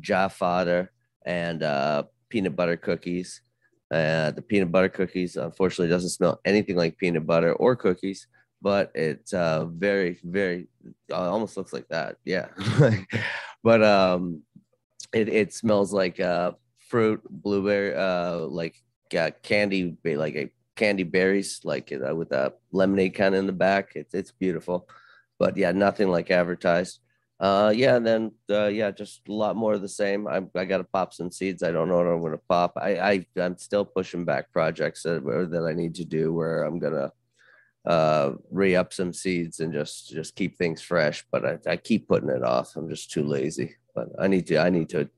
jaw fodder, and uh, peanut butter cookies. The peanut butter cookies, unfortunately, doesn't smell anything like peanut butter or cookies but it's uh very very uh, almost looks like that yeah. But um it, it smells like uh fruit blueberry uh like uh, candy like a candy berries like uh, with a lemonade kind of in the back. It's it's beautiful. But yeah nothing like advertised. Uh yeah and then uh yeah just a lot more of the same. I, I gotta pop some seeds. I don't know what i'm gonna pop. I, I i'm still pushing back projects that, that i need to do where i'm gonna uh re-up some seeds and just just keep things fresh but I, I keep putting it off. I'm just too lazy but i need to i need to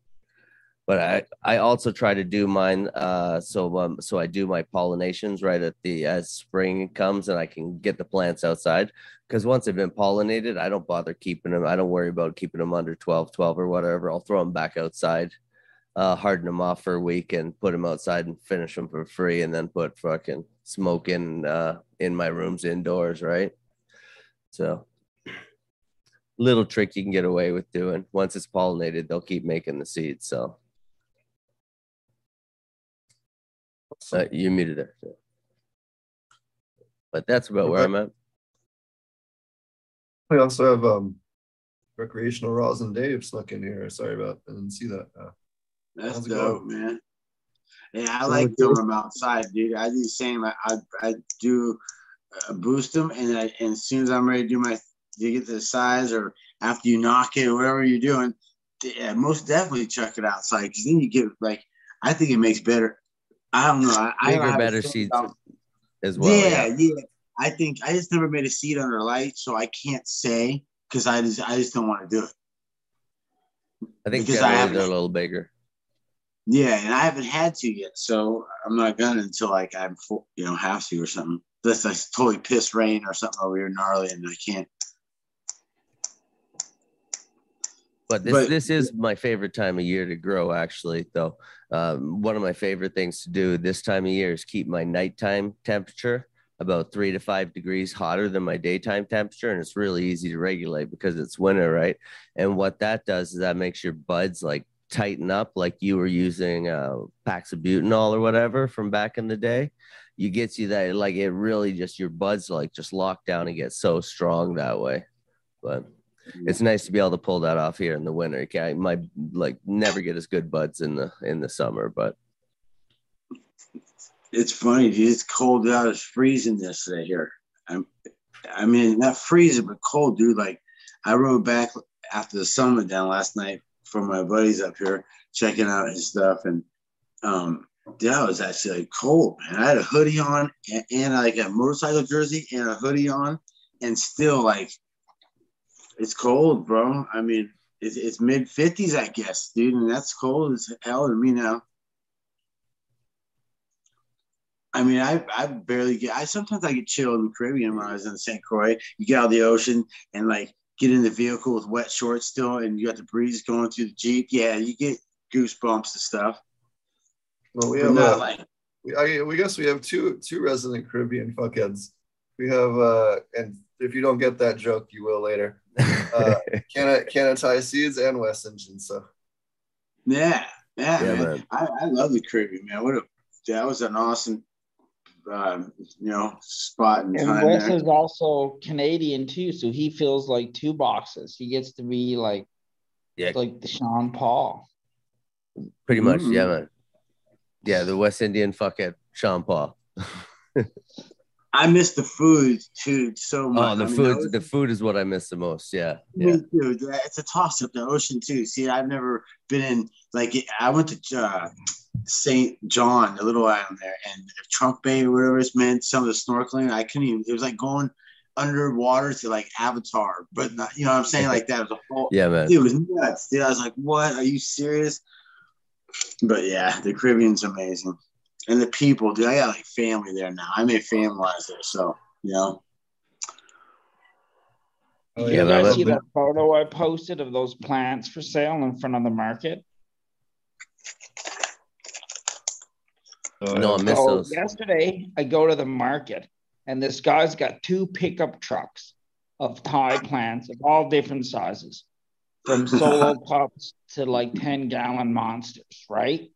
but i i also try to do mine uh so um so i do my pollinations right at the as spring comes and i can get the plants outside. Because once they've been pollinated i don't bother keeping them. I don't worry about keeping them under 12 12 or whatever. I'll throw them back outside uh harden them off for a week and put them outside and finish them for free and then put fucking smoke in uh in my rooms indoors, right? So little trick you can get away with doing. Once it's pollinated, they'll keep making the seeds. So uh, you muted there. so. But that's about where I'm at. We also have um recreational rosin Dave snuck in here. Sorry about I didn't see that. Uh, That's dope, going? man. Yeah, I Going like good? doing them outside, dude. I do the same. I I, I do uh, boost them, and, I, and as soon as I'm ready to do my to get the size, or after you knock it, or whatever you're doing, yeah, most definitely chuck it outside because then you get like I think it makes better. I don't know. I, I don't Bigger, better seeds about- as well. yeah, Yeah. yeah. I think I just never made a seed under light, so I can't say because I just I just don't want to do it. I think Because I haven't- they're a little bigger. Yeah, and I haven't had to yet, so I'm not gonna until like I'm full, you know have to or something. Unless I totally piss rain or something over here gnarly and I can't. But this But- this is my favorite time of year to grow. Actually, though, um, one of my favorite things to do this time of year is keep my nighttime temperature about three to five degrees hotter than my daytime temperature, and it's really easy to regulate because it's winter, right? And what that does is that makes your buds like tighten up, like you were using uh, Paxabutanol or whatever from back in the day. You gets you that like it really just your buds like just lock down and get so strong that way. But it's nice to be able to pull that off here in the winter. Okay, I might like never get as good buds in the in the summer, but It's funny, dude. It's cold out. It's freezing yesterday here. I'm, I mean, not freezing, but cold, dude. Like I rode back after the sun went down last night for my buddies up here checking out his stuff, and um, yeah, it was actually like cold, man. I had a hoodie on and, and like a motorcycle jersey and a hoodie on, and still like it's cold, bro. I mean, it's, it's mid fifties, I guess, dude, and that's cold as hell to me now. I mean, I I barely get. I sometimes I get chilled in the Caribbean when I was in St. Croix. You get out of the ocean and like get in the vehicle with wet shorts still, and you got the breeze going through the jeep. Yeah, you get goosebumps and stuff. Well, we But have not uh, like we, I, we guess we have two two resident Caribbean fuckheads. We have uh, and if you don't get that joke, you will later. Uh, Canada, Canada Seeds and West Engine. So yeah, yeah, Yeah, man. man. I, I love the Caribbean, man. What a that was an awesome, um, you know, spot and And time Wes there. is also Canadian too, so he feels like two boxes. He gets to be like Yeah. like the Sean Paul. Pretty much, Mm. yeah, man. Yeah, the West Indian fuckhead, Sean Paul. I miss the food too so much. Oh, the I mean, food, that was- the food is what I miss the most. Yeah, yeah. too. It's a toss up. The ocean too. See, I've never been in like I went to uh, Saint John, the little island there, and Trunk Bay or whatever it's meant. Some of the snorkeling, I couldn't even. It was like going underwater to like Avatar, but not. You know what I'm saying? Like that was a whole. Yeah, man. It was nuts, dude. I was like, "What? Are you serious?" But yeah, the Caribbean's amazing, and the people, dude. I got like family there now. I made family lives there, so you know. Oh, Did yeah, you guys that- see that photo I posted of those plants for sale in front of the market? uh, No, I missed So those. yesterday I go to the market and this guy's got two pickup trucks of Thai plants of all different sizes, from solo pups to like 10 gallon monsters, right?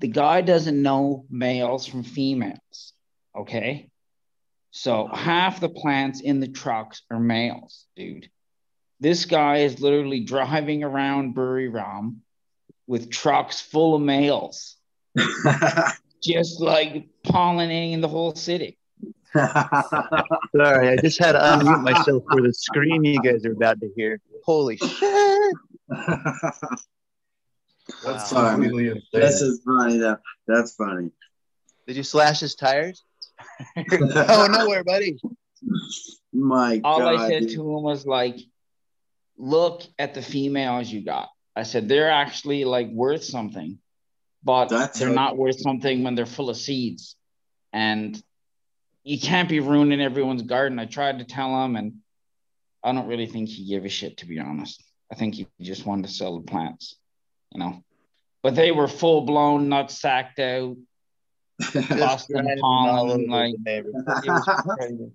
The guy doesn't know males from females. Okay. So half the plants in the trucks are males, dude. This guy is literally driving around Buriram with trucks full of males just like pollinating the whole city. Sorry, I just had to unmute myself for the scream you guys are about to hear. Holy shit! That's Wow. completely insane. This is funny though. That's funny. Did you slash his tires? oh, nowhere, buddy. My All God. I said dude. to him was like, look at the females you got. I said, they're actually like worth something, but That's they're right. not worth something when they're full of seeds. And you can't be ruining everyone's garden. I tried to tell him, and I don't really think he gave a shit, to be honest. I think he just wanted to sell the plants, you know. But they were full blown, nut sacked out. Just Boston driving pollen, all over like- neighborhood. It was crazy.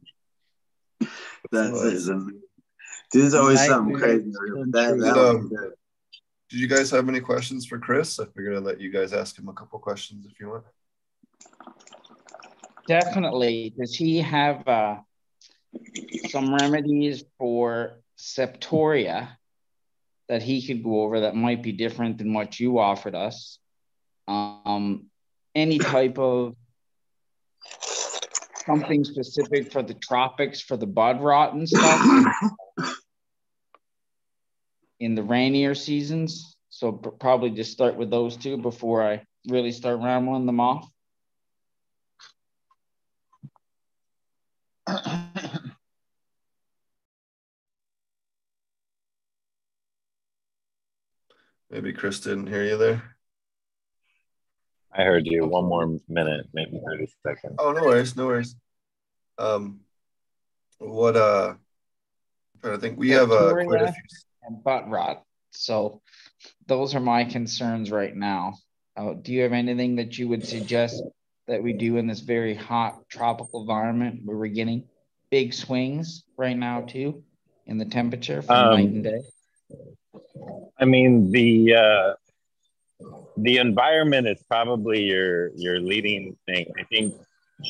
That's Nice. is amazing. There's always something crazy. come That, that Um, was. Did you guys have any questions for Chris? I figured I'd let you guys ask him a couple questions if you want. Definitely. Does he have uh, some remedies for septoria that he could go over that might be different than what you offered us? Um, any type of something specific for the tropics for the bud rot and stuff in the rainier seasons? So probably just start with those two before I really start rambling them off. Maybe Chris didn't hear you there. I heard you. One more minute, maybe 30 seconds. Oh, no worries, no worries. Um, what uh, I'm trying to think. We have uh, quite a few. and butt rot. So those are my concerns right now. Uh, do you have anything that you would suggest that we do in this very hot tropical environment where we're getting big swings right now too in the temperature from Um, night and day? I mean, the uh, the environment is probably your your leading thing. I think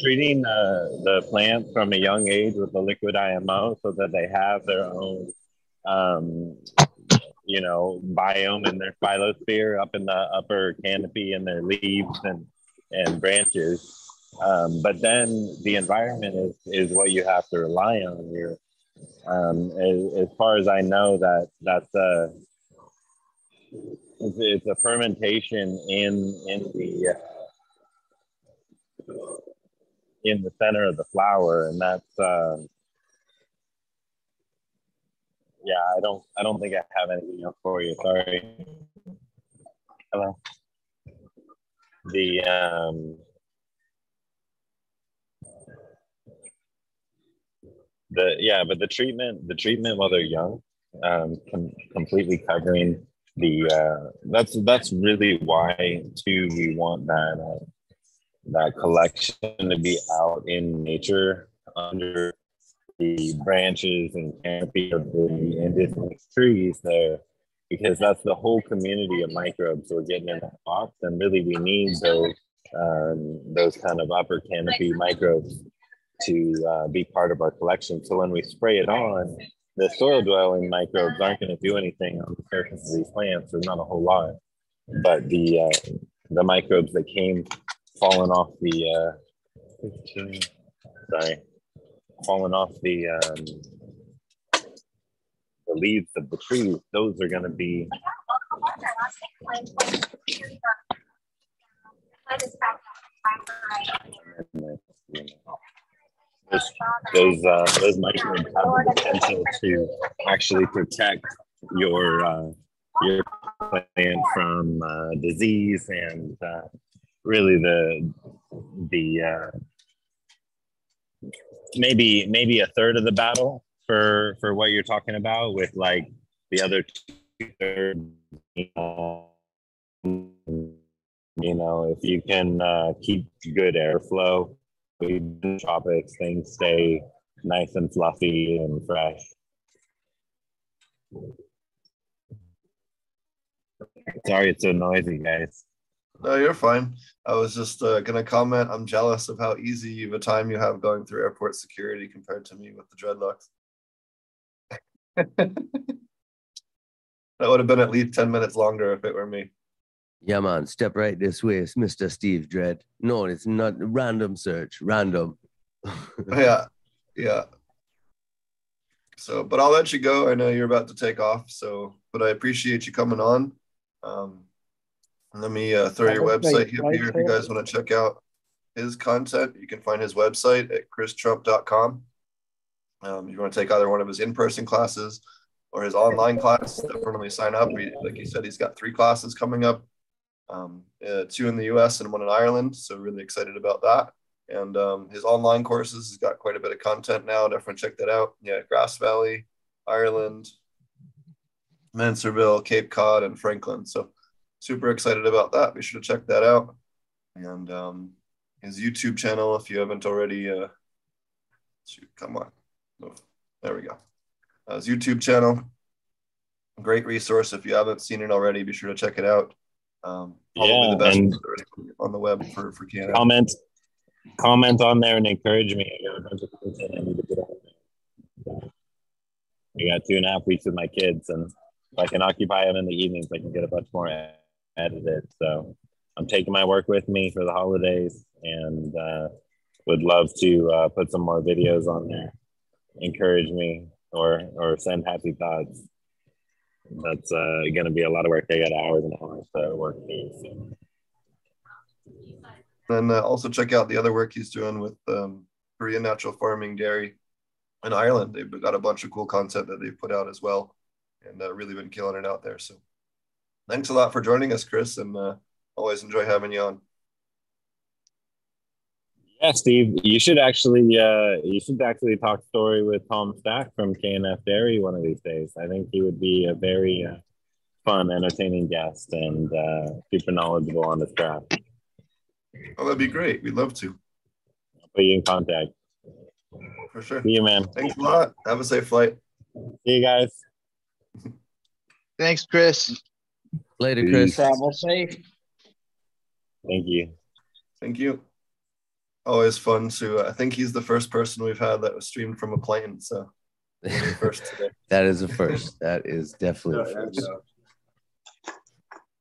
treating uh, the plants from a young age with the liquid IMO so that they have their own, um, you know, biome in their phyllosphere up in the upper canopy and their leaves and and branches. Um, but then the environment is is what you have to rely on. Your um, as, as far as I know, that that's a it's, it's a fermentation in in the uh, in the center of the flower, and that's uh, yeah. I don't I don't think I have anything else for you. Sorry. Hello. The um, the yeah, but the treatment the treatment while they're young, um, com- completely covering the uh, that's that's really why too we want that uh, that collection to be out in nature under the branches and canopy of the indigenous trees there because that's the whole community of microbes we're getting in that box and really we need those um, those kind of upper canopy microbes to uh, be part of our collection. So when we spray it on the soil dwelling microbes aren't going to do anything on the surface of these plants there's not a whole lot. But the uh, the microbes that came falling off the uh, sorry falling off the um, the leaves of the trees those are going to be those those, uh, those microbes have the potential to actually protect your uh, your plant from uh, disease and uh, really the the uh, maybe maybe a third of the battle for for what you're talking about with like the other two thirds you know, if you can uh, keep good airflow the tropics things stay nice and fluffy and fresh sorry it's so noisy guys No, you're fine. I was just uh, gonna comment. I'm jealous of how easy of a time you have going through airport security compared to me with the dreadlocks. that would have been at least ten minutes longer if it were me. Yeah, man, step right this way. It's Mr. Steve Dredd. No, it's not random search, random. yeah, yeah. So, but I'll let you go. I know you're about to take off. So, but I appreciate you coming on. Um, let me uh, throw your website up here if you guys want to check out his content. You can find his website at christrump.com. Um, if you want to take either one of his in-person classes or his online class, definitely sign up. We, like he said, he's got three classes coming up, um, uh, two in the U.S. and one in Ireland. So really excited about that. And um, his online courses, he's got quite a bit of content now. Definitely check that out. Yeah, Grass Valley, Ireland, Mansarville, Cape Cod, and Franklin. So super excited about that. Be sure to check that out. And um, his YouTube channel, if you haven't already, uh, shoot, come on. There we go. Uh, his YouTube channel, great resource. If you haven't seen it already, be sure to check it out. Um, probably Yeah, the best on the web for for Canada. comment comment on there and encourage me. I got a bunch of content I need to get on there. I got two and a half weeks with my kids, and if I can occupy them in the evenings, I can get a bunch more edited. So I'm taking my work with me for the holidays, and uh, would love to uh, put some more videos on there. Encourage me or or send happy thoughts. That's uh, going to be a lot of work. They got hours and hours to work here. So. And uh, also check out the other work he's doing with um, Korean Natural Farming Dairy in Ireland. They've got a bunch of cool content that they've put out as well, and uh, really been killing it out there. So, thanks a lot for joining us, Chris, and uh, always enjoy having you on. Yeah, Steve, you should actually uh, you should actually talk story with Tom Stack from KNF Dairy one of these days. I think he would be a very uh, fun, entertaining guest and uh, super knowledgeable on this craft. Oh, that'd be great. We'd love to, I'll put you in contact. for sure. See you, man. Thanks a lot. Have a safe flight. See you guys. Thanks, Chris. Later, Chris. Travel safe. Thank you. Thank you. Always fun to. uh, I think he's the first person we've had that was streamed from a plane. So first today. That is a first. That is definitely a first.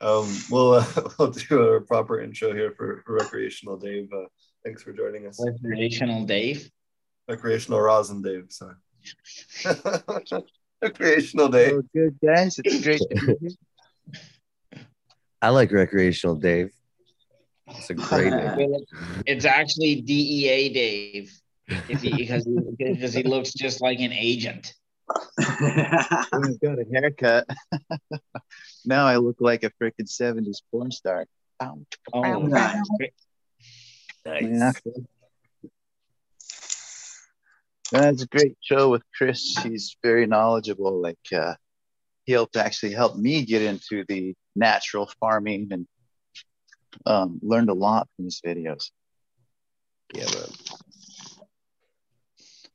Um, we'll uh, we'll do a proper intro here for, for recreational Dave. Uh, thanks for joining us. Recreational Dave. Recreational Rosin Dave. Sorry. recreational Dave. Oh, good guys. It's great to be here. I like recreational Dave. It's a great name. It's actually DEA Dave. He, because he, because he looks just like an agent. I got a haircut. now I look like a freaking 70s porn star. Ow. Oh, Nice. Yeah. That's a great show with Chris. He's very knowledgeable. Like uh, he helped actually help me get into the natural farming and um, learned a lot from his videos. Yeah.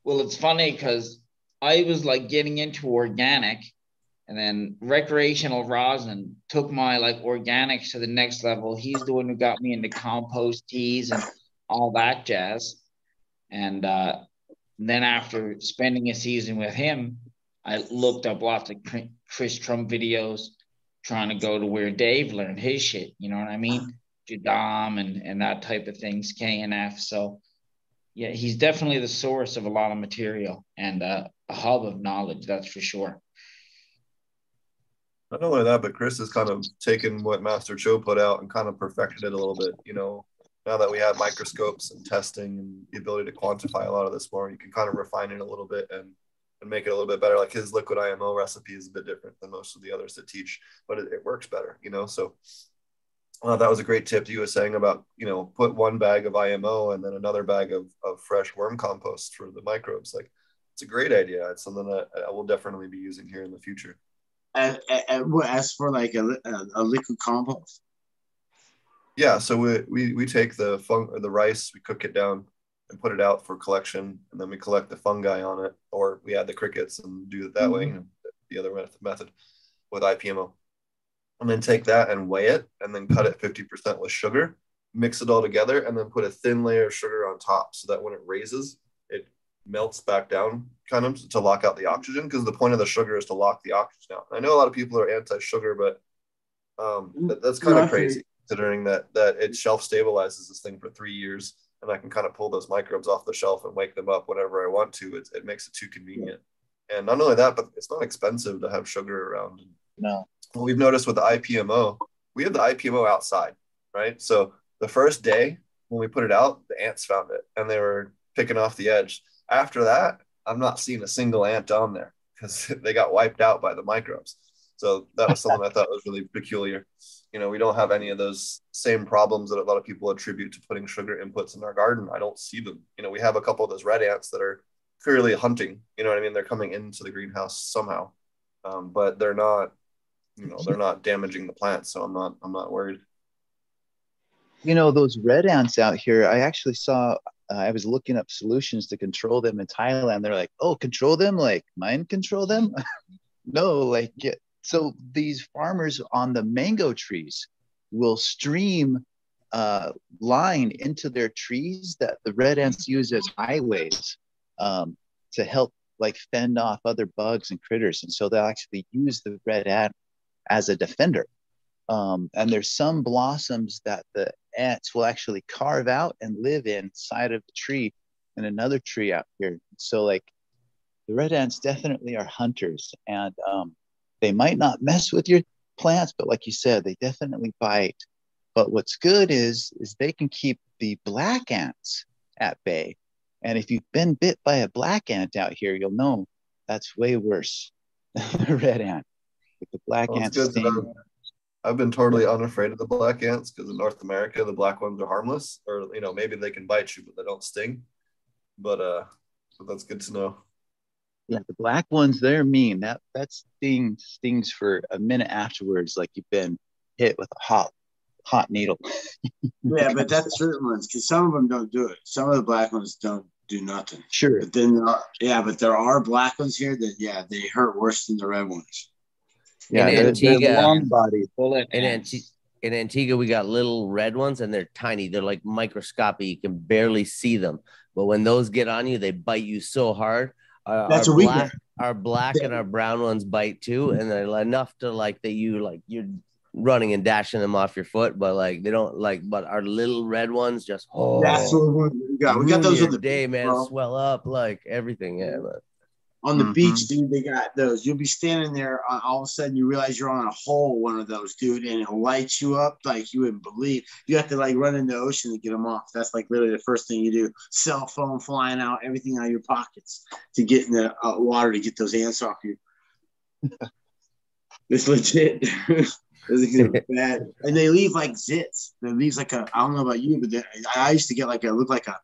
Well, it's funny because I was like getting into organic, and then recreational rosin took my like organics to the next level. He's the one who got me into compost teas and all that jazz. And uh, then after spending a season with him, I looked up lots of Chris Trump videos, trying to go to where Dave learned his shit. You know what I mean? Jadam and and that type of things, KNF. So yeah, he's definitely the source of a lot of material and uh, a hub of knowledge. That's for sure. Not only that, but Chris has kind of taken what Master Cho put out and kind of perfected it a little bit. You know, now that we have microscopes and testing and the ability to quantify a lot of this more, you can kind of refine it a little bit and and make it a little bit better. Like his liquid IMO recipe is a bit different than most of the others that teach, but it, it works better. You know, so uh, that was a great tip you were saying about you know put one bag of IMO and then another bag of, of fresh worm compost for the microbes. Like it's a great idea. It's something that I will definitely be using here in the future. and, and, and what- as for like a, a, a liquid compost, Yeah, so we, we, we take the fung the rice, we cook it down and put it out for collection, and then we collect the fungi on it, or we add the crickets and do it that way. You know, the other method, method with IPMO, and then take that and weigh it, and then cut it fifty percent with sugar, mix it all together, and then put a thin layer of sugar on top, so that when it raises, it melts back down, kind of to lock out the oxygen. Because the point of the sugar is to lock the oxygen out. I know a lot of people are anti-sugar, but um, that, that's kind No, of crazy considering that that it shelf stabilizes this thing for three years and I can kind of pull those microbes off the shelf and wake them up whenever I want to. It, it makes it too convenient. And not only that, but it's not expensive to have sugar around. No. What we've noticed with the IPMO, we have the IPMO outside, right? So the first day when we put it out, the ants found it and they were picking off the edge. After that, I'm not seeing a single ant on there because they got wiped out by the microbes. So that was something I thought was really peculiar. You know, we don't have any of those same problems that a lot of people attribute to putting sugar inputs in our garden. I don't see them. You know, we have a couple of those red ants that are clearly hunting. You know what I mean? They're coming into the greenhouse somehow, um, but they're not. You know, they're not damaging the plants. So I'm not. I'm not worried. You know, those red ants out here, I actually saw, uh, I was looking up solutions to control them in Thailand. They're like, oh, control them? Like, mind control them? no, like, yeah. so these farmers on the mango trees will stream uh, line into their trees that the red ants use as highways um, to help like fend off other bugs and critters. And so they'll actually use the red ant as a defender. Um, and there's some blossoms that the ants will actually carve out and live inside of the tree and another tree out here. So like the red ants definitely are hunters and um, they might not mess with your plants, but like you said, they definitely bite. But what's good is is they can keep the black ants at bay. And if you've been bit by a black ant out here, you'll know that's way worse than the red ant. With the black Well, ants good to sting, know. I've been totally unafraid of the black ants because in North America the black ones are harmless, or you know maybe they can bite you but they don't sting. But uh, so that's good to know. Yeah, the black ones, they're mean. That that sting stings for a minute afterwards, like you've been hit with a hot hot needle. yeah, but that's certain ones because some of them don't do it. Some of the black ones don't do nothing. Sure. But then there are, yeah, but there are black ones here that yeah they hurt worse than the red ones. Yeah, in they're, Antigua, they're long bodied. Bullet in. Anti- in Antigua, we got little red ones, and they're tiny. They're like microscopic. You can barely see them. But when those get on you, they bite you so hard. Our, That's our what black, our black and our brown ones bite too, mm-hmm. and they're enough to like that you like you're running and dashing them off your foot, but like they don't like. But our little red ones just oh, That's what we we got. We got those your on the day, man. bro. Swell up like everything. Yeah, man. On the Mhm. beach, dude, they got those. You'll be standing there, uh, all of a sudden you realize you're on a hole, one of those, dude, and it lights you up like you wouldn't believe. You have to like run in the ocean to get them off. That's like literally the first thing you do. Cell phone flying out, everything out of your pockets to get in the uh, water to get those ants off you. it's legit. It's bad. And they leave like zits. They leave like a, I don't know about you, but they, I used to get like a, look like a,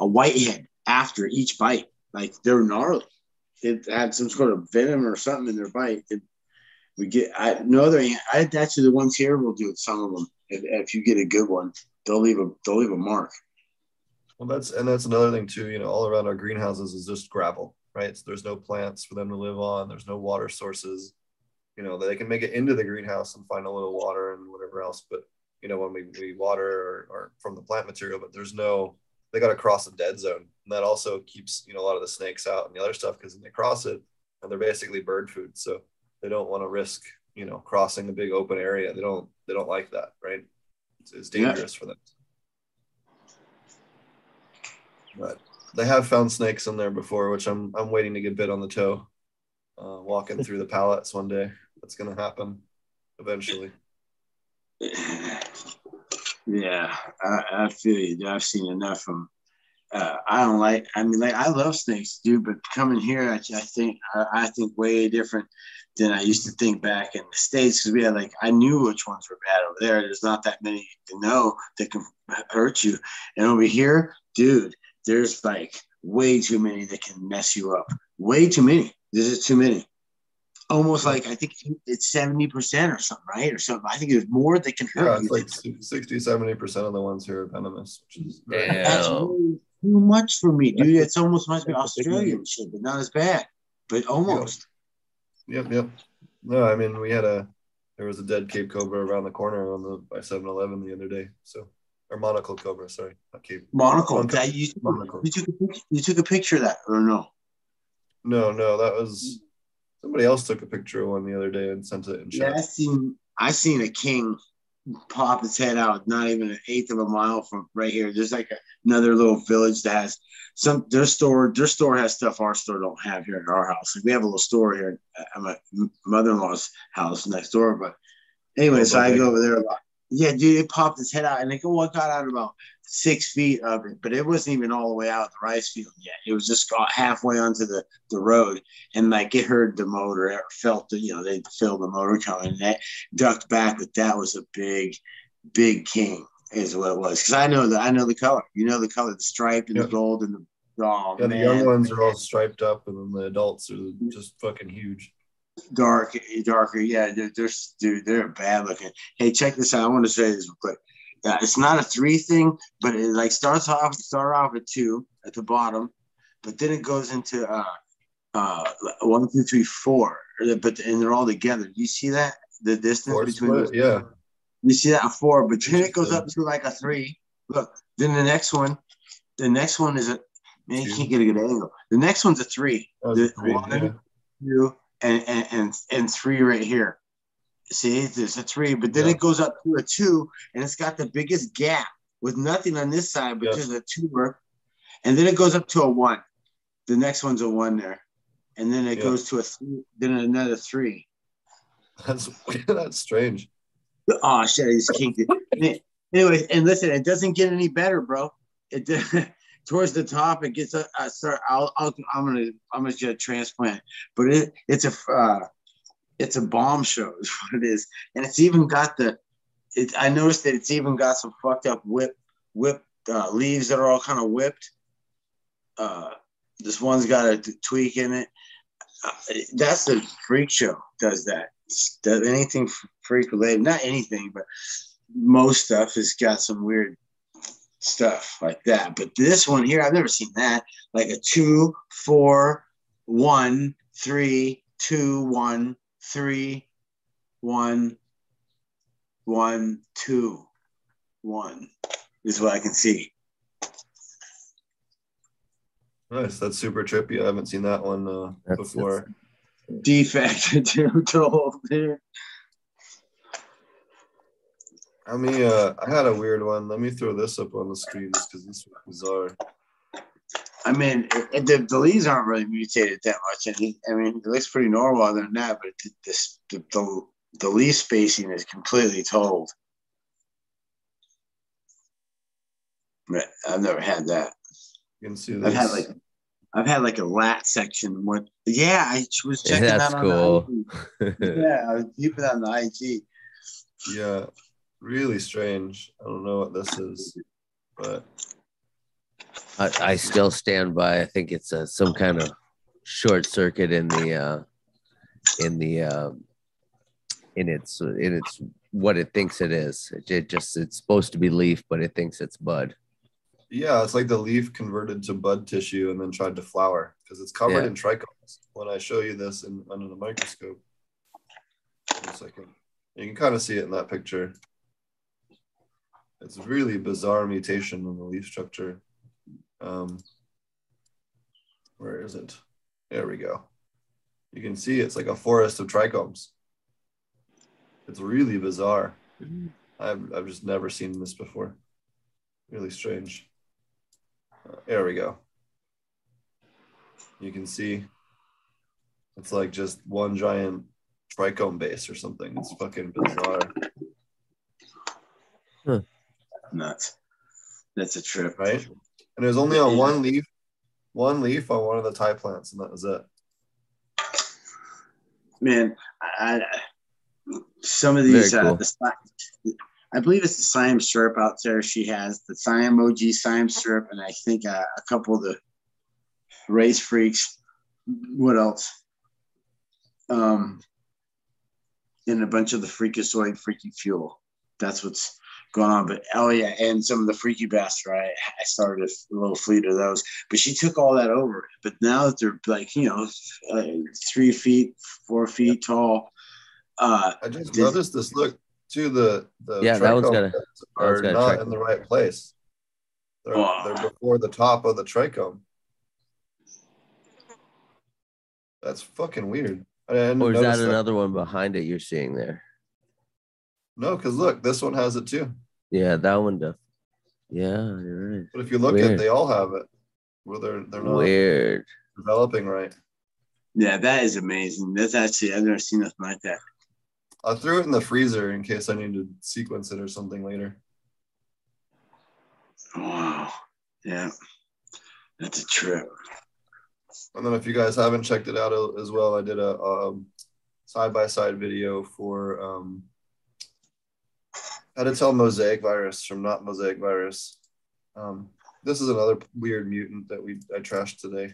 a whitehead after each bite. Like they're gnarly. It had some sort of venom or something in their bite. It, we get, I no other, I, actually the ones here will do it. Some of them, if, if you get a good one, they'll leave a, they'll leave a mark. Well, that's and that's another thing too. You know, all around our greenhouses is just gravel, right? So there's no plants for them to live on. There's no water sources. You know, they can make it into the greenhouse and find a little water and whatever else. But you know, when we, we water or, or from the plant material, but there's no, they got to cross a dead zone, and that also keeps you know a lot of the snakes out and the other stuff because they cross it and they're basically bird food. So they don't want to risk you know crossing a big open area. They don't they don't like that, right? It's, it's Yeah. dangerous for them. But they have found snakes in there before, which I'm I'm waiting to get bit on the toe. Uh, walking through the pallets one day. That's gonna happen eventually. Yeah, I, I feel you. I've seen enough of them. Uh, I don't like. I mean, like I love snakes, dude. But coming here, I, I think I, I think way different than I used to think back in the states because we had like I knew which ones were bad over there. There's not that many to know that can hurt you, and over here, dude, there's like way too many that can mess you up. Way too many. There's just too many. Almost like I think it's seventy percent or something, right? Or something. I think there's more that can hurt Yeah, you. it's like 60, 70% of the ones here are venomous, which is That's Damn. way too much for me, dude. That's- It's almost must be that's a big Australian shit, but not as bad. But almost. Yep, yep. No, I mean we had a there was a dead Cape Cobra around the corner on the by 7-Eleven the other day. So or monocle cobra, sorry, not Cape. Monocle. Monocle. That you, Monocle. you took a picture, you took a picture of that or no? No, no, that was somebody else took a picture of one the other day and sent it in Yeah. I seen I seen a king pop his head out not even an eighth of a mile from right here. There's like a, another little village that has some their store their store has stuff our store don't have here at our house. Like we have a little store here at my mother-in-law's house next door. But anyway, Oh, so I go over there a lot. Yeah, dude, it popped his head out and it got got out about six feet of it, but it wasn't even all the way out of the rice field yet. It was just got halfway onto the, the road and like it heard the motor or felt the, you know, they feel the motor coming and that ducked back, but that was a big, big king is what it was. Cause I know that I know the color. You know the color, the stripe and the gold and the oh Yeah, the young ones are all striped up, and then the adults are just fucking huge. dark, darker. Yeah, they're, they're dude, they're bad looking. Hey, check this out. I want to say this real quick. Yeah, it's not a three thing, but it like starts off start off at two at the bottom, but then it goes into uh uh one, two, three, four. But and they're all together. You see that the distance Or between split, yeah. You see that a four, but then it goes up to like a three. Look, then the next one, the next one is a man. You can't get a good angle. The next one's a three. Was The three, one, yeah. two, and, and and and three right here. See, there's a three, but then Yeah. it goes up to a two, and it's got the biggest gap with nothing on this side, but Yeah. just a two. And then it goes up to a one. The next one's a one there, and then it Yeah. goes to a three, then another three. That's that's strange. Oh shit! I just kinked it. anyway, and listen, it doesn't get any better, bro. It towards the top, it gets a. Uh, start, I'll, I'll, I'm gonna, I'm gonna get a transplant, but it, it's a, uh, it's a bomb show, is what it is, and it's even got the. It, I noticed that it's even got some fucked up whip, whipped uh, leaves that are all kind of whipped. Uh, this one's got a tweak in it. Uh, that's the freak show. Does that? Does anything freak related? Not anything, but most stuff has got some weird stuff like that. But this one here, I've never seen that. Like a two, four, one, three, two, one, three, one, one, two, one is what I can see. Nice. That's super trippy. I haven't seen that one uh, That's- before. Defect to told dude. I mean, uh, I had a weird one. Let me throw this up on the screen just because this was bizarre. I mean, it, it- the, the leaves aren't really mutated that much, and he, I mean, it looks pretty normal other than that. But the, this, the, the the leaf spacing is completely told. But I've never had that. You can see I've had like I've had like a lat section. What? Yeah, I was checking That's that on cool. the IG. Yeah, I was keeping on the IG. yeah, really strange. I don't know what this is, but I, I still stand by. I think it's uh some kind of short circuit in the uh, in the um, in its in its what it thinks it is. It, it just it's supposed to be leaf, but it thinks it's bud. yeah, it's like the leaf converted to bud tissue and then tried to flower because it's covered Yeah. in trichomes. When I show you this in under the microscope, a second, you can kind of see it in that picture. It's a really bizarre mutation in the leaf structure. Um, where is it? There we go. You can see it's like a forest of trichomes. It's really bizarre. I've, I've just never seen this before. Really strange. Uh, there we go. You can see it's like just one giant trichome base or something. It's fucking bizarre, Nuts. That's a trip, right? And it was only on one leaf, one leaf on one of the Thai plants, and that was it. Man, I, I some of these Very uh, the, I believe it's the Siam syrup out there. She has the Siam OG Siam syrup, and I think uh, a couple of the race freaks. What else? Um, and a bunch of the freakazoid freaky fuel. That's what's going on. But oh yeah, and some of the freaky bastard. I, I started a little fleet of those, but she took all that over. But now that they're like you know, uh, three feet, four feet tall. Uh, I just This- noticed this. Look, to the the Yeah, that one's trichome got a- that one's are not trichome. in the right place. They're, Oh. they're before the top of the trichome. That's fucking weird. Or is that notice that. another one behind it you're seeing there? No, because look, this one has it too. Yeah, that one does. Yeah, you're right. But if you look Weird. at, they all have it. Where they're they're not Weird. developing right. yeah, that is amazing. That's actually I've never seen nothing like that. I threw it in the freezer in case I need to sequence it or something later. Wow. Yeah, that's a trip. And then if you guys haven't checked it out as well, I did a um, side-by-side video for um, how to tell mosaic virus from not mosaic virus. Um, this is another weird mutant that we I trashed today.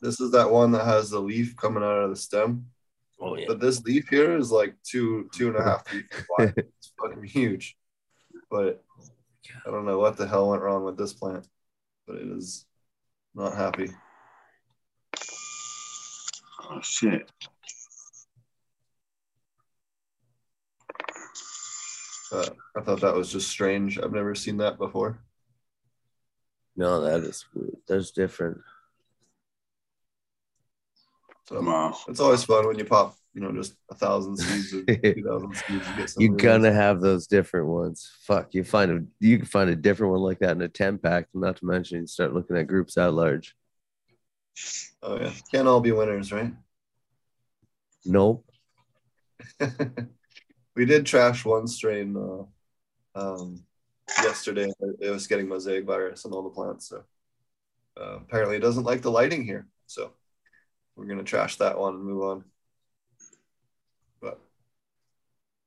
This is that one that has the leaf coming out of the stem. Oh yeah. But this leaf here is like two two and a half feet wide. It's fucking huge. But I don't know what the hell went wrong with this plant, but it is not happy. Oh shit. Uh, I thought that was just strange. I've never seen that before. No, that is weird. That's different. So Wow. it's always fun when you pop, you know, just a thousand seeds or two thousand seeds. You get You're gonna nice- have those different ones. Fuck, you find a you can find a different one like that in a 10 pack. Not to mention you start looking at groups at large. Oh yeah, can't all be winners, right? Nope. we did trash one strain uh, um, yesterday. It was getting mosaic virus on all the plants. So uh, apparently, it doesn't like the lighting here. So we're gonna trash that one and move on. But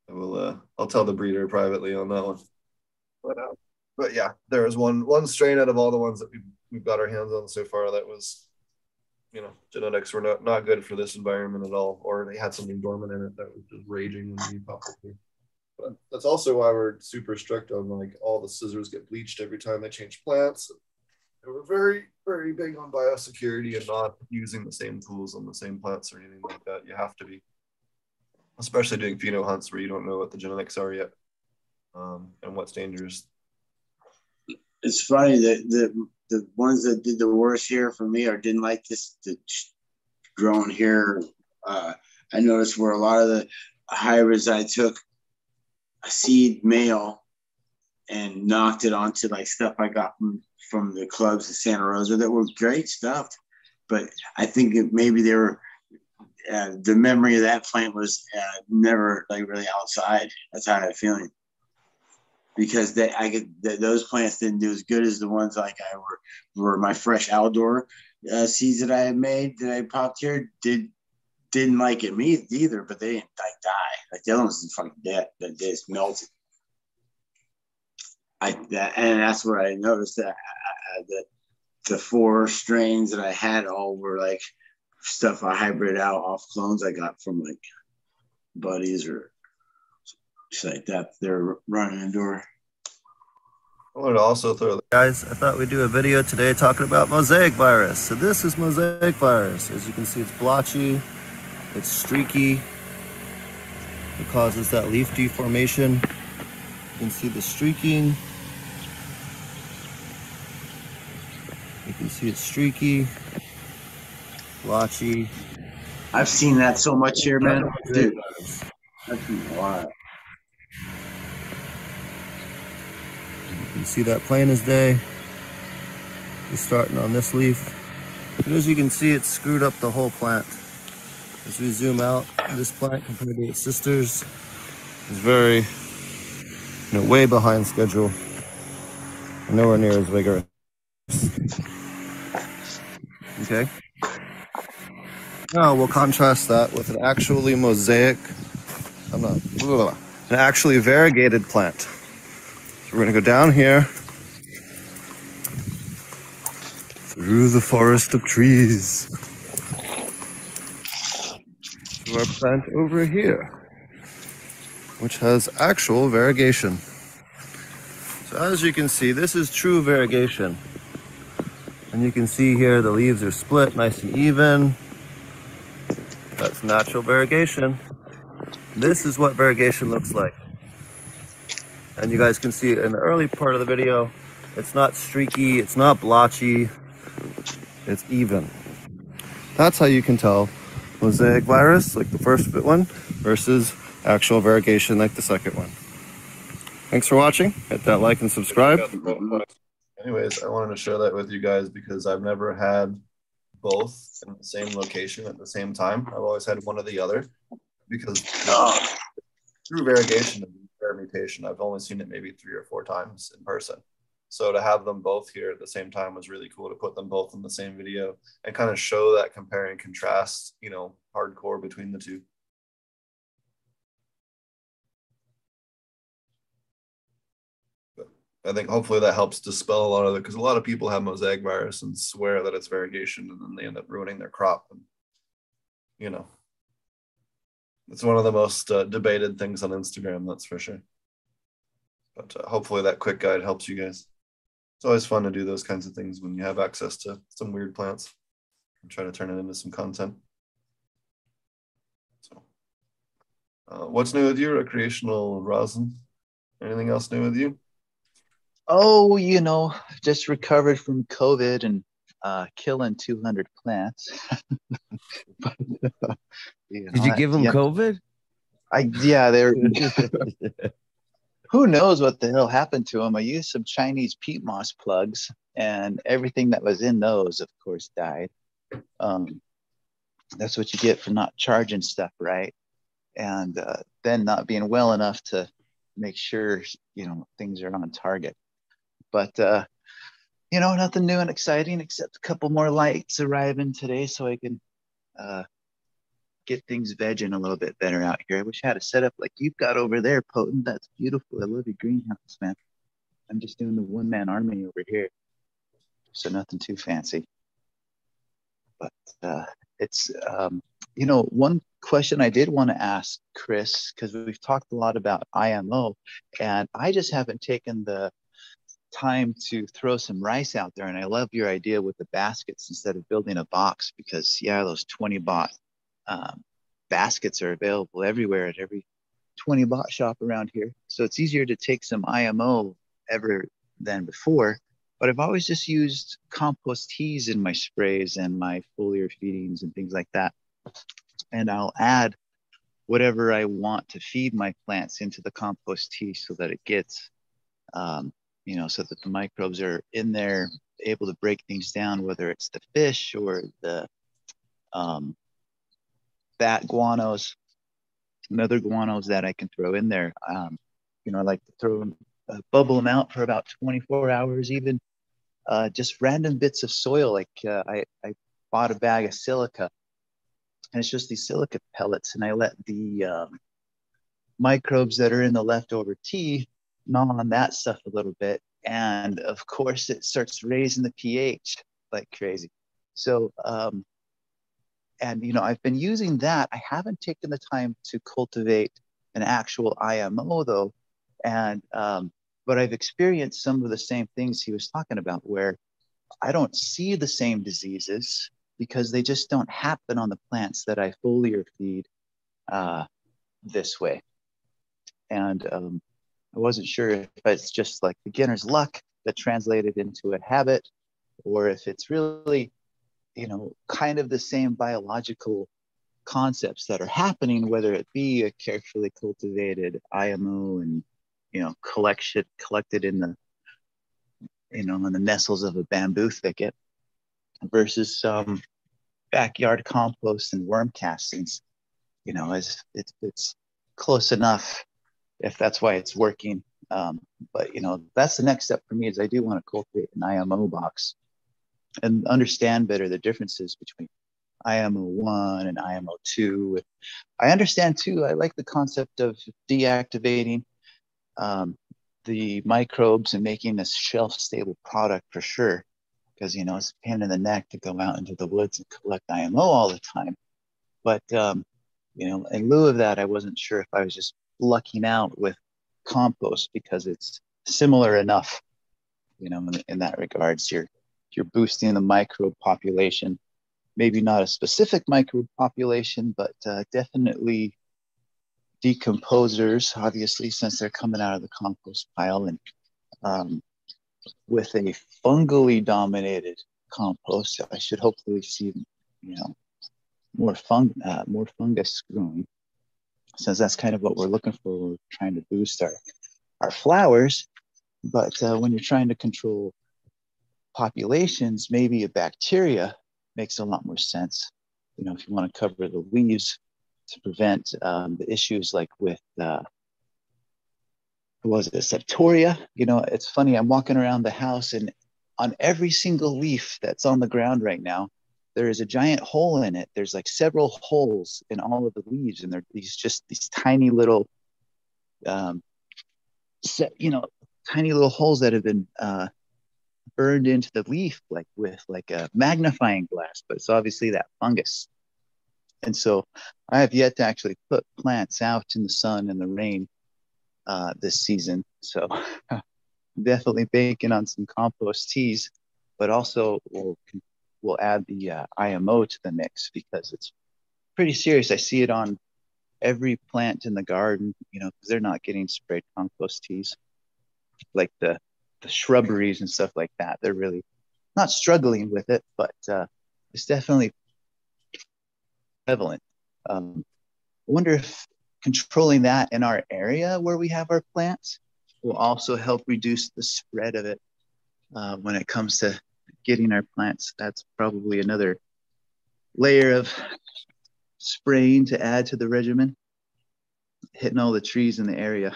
I will. Uh, I'll tell the breeder privately on that one. But uh, but yeah, there was one one strain out of all the ones that we we've got our hands on so far that was. You know, genetics were not, not good for this environment at all, or they had something dormant in it that was just raging when we popped it through. But that's also why we're super strict on like all the scissors get bleached every time they change plants. And we're very, very big on biosecurity and not using the same tools on the same plants or anything like that. You have to be, especially doing pheno hunts where you don't know what the genetics are yet um, and what's dangerous. It's funny that the the ones that did the worst here for me or didn't like this the grown here. Uh, I noticed where a lot of the hybrids I took a seed male and knocked it onto like stuff I got from from the clubs in Santa Rosa that were great stuff. But I think maybe they were uh, the memory of that plant was uh, never like really outside. That's how I had feeling because they I could th- those plants didn't do as good as the ones like I were were my fresh outdoor uh, seeds that I had made that I popped here did didn't like it me either, but they didn't like die. Like the other ones just fucking dead. They just melted. I that, and that's what I noticed that I, I, the the four strains that I had all were like stuff I hybrid out off clones I got from like buddies or like that. They're running indoor. I wanted to also throw guys. I thought we'd do a video today talking about mosaic virus. So this is mosaic virus. As you can see, it's blotchy, it's streaky. It causes that leaf deformation. You can see the streaking. You can see it's streaky, blotchy. I've seen that so much here, man. Dude, that's been a lot. See that plain as day. It's starting on this leaf. And as you can see, it's screwed up the whole plant. As we zoom out, this plant compared to its sisters is very, you know, way behind schedule. Nowhere near as vigorous. Okay. Now we'll contrast that with an actually mosaic, I'm not, blah, blah, blah, an actually variegated plant. So we're gonna go down here through the forest of trees to our plant over here, which has actual variegation. So as you can see, this is true variegation. And you can see here the leaves are split nice and even. That's natural variegation. This is what variegation looks like. And you guys can see in the early part of the video, it's not streaky, it's not blotchy, it's even. That's how you can tell mosaic virus, like the first one, versus actual variegation, like the second one. Thanks for watching. Hit that like and subscribe. Anyways, I wanted to share that with you guys because I've never had both in the same location at the same time. I've always had one or the other because uh, through variegation rare mutation, I've only seen it maybe three or four times in person. So to have them both here at the same time was really cool to put them both in the same video and kind of show that compare and contrast, you know, hardcore between the two. I think hopefully that helps dispel a lot of it because a lot of people have mosaic virus and swear that it's variegation and then they end up ruining their crop. And, you know, it's one of the most uh, debated things on Instagram, that's for sure. But uh, hopefully that quick guide helps you guys. It's always fun to do those kinds of things when you have access to some weird plants and try to turn it into some content. So, uh, what's new with you, recreational rosin? Anything else new with you? Oh, you know, just recovered from COVID and uh, killing 200 plants. but, uh, you know, Did you give them yeah, COVID? I yeah, they're. who knows what the hell happened to them? I used some Chinese peat moss plugs, and everything that was in those, of course, died. Um, that's what you get for not charging stuff right, and uh, then not being well enough to make sure you know things are on target. But uh, you know, nothing new and exciting except a couple more lights arriving today, so I can uh, get things vegging a little bit better out here. I wish I had a setup like you've got over there, Potent. That's beautiful. I love your greenhouse, man. I'm just doing the one man army over here, so nothing too fancy. But uh, it's um, you know one question I did want to ask Chris because we've talked a lot about IMO, and I just haven't taken the time to throw some rice out there. And I love your idea with the baskets instead of building a box because, yeah, those 20 baht um, baskets are available everywhere at every 20 baht shop around here. So it's easier to take some IMO ever than before. But I've always just used compost teas in my sprays and my foliar feedings and things like that. And I'll add whatever I want to feed my plants into the compost tea so that it gets um, you know, so that the microbes are in there, able to break things down, whether it's the fish or the um, bat guanos and other guanos that I can throw in there. Um, you know, I like to throw, uh, bubble them out for about 24 hours, even uh, just random bits of soil. Like uh, I, I bought a bag of silica and it's just these silica pellets and I let the um, microbes that are in the leftover tea on that stuff a little bit. And of course it starts raising the pH like crazy. So, um, and you know, I've been using that. I haven't taken the time to cultivate an actual IMO though. And, um, but I've experienced some of the same things he was talking about where I don't see the same diseases because they just don't happen on the plants that I foliar feed uh, this way. And um, I wasn't sure if it's just like beginner's luck that translated into a habit or if it's really, you know, kind of the same biological concepts that are happening, whether it be a carefully cultivated IMO and, you know, collection collected in the, you know, in the nestles of a bamboo thicket versus some backyard compost and worm castings. You know, it's it's, it's close enough if that's why it's working. Um, but you know, that's the next step for me is I do want to cultivate an IMO box and understand better the differences between IMO one and IMO two. I understand too. I like the concept of deactivating um, the microbes and making a shelf stable product for sure because you know it's a pain in the neck to go out into the woods and collect IMO all the time. But um, you know, in lieu of that, I wasn't sure if I was just lucking out with compost because it's similar enough. You know, in, in that regards, you're you're boosting the microbe population. Maybe not a specific microbe population, but uh, definitely decomposers, obviously, since they're coming out of the compost pile and um, with a fungally dominated compost, I should hopefully see, you know, more fung, uh, more fungus growing, since that's kind of what we're looking for. We're trying to boost our our flowers, but uh, when you're trying to control populations, maybe a bacteria makes a lot more sense. You know, if you want to cover the leaves to prevent um, the issues like with uh, was it septoria you know it's funny i'm walking around the house and on every single leaf that's on the ground right now there is a giant hole in it there's like several holes in all of the leaves and they're these just these tiny little um set, you know tiny little holes that have been uh burned into the leaf like with like a magnifying glass but it's obviously that fungus and so i have yet to actually put plants out in the sun and the rain uh, this season. So definitely banking on some compost teas, but also we'll, we'll add the uh, IMO to the mix because it's pretty serious. I see it on every plant in the garden, you know, because they're not getting sprayed compost teas like the, the shrubberies and stuff like that. They're really not struggling with it, but uh, it's definitely prevalent. Um, I wonder if controlling that in our area where we have our plants will also help reduce the spread of it uh, when it comes to getting our plants. That's probably another layer of spraying to add to the regimen, hitting all the trees in the area.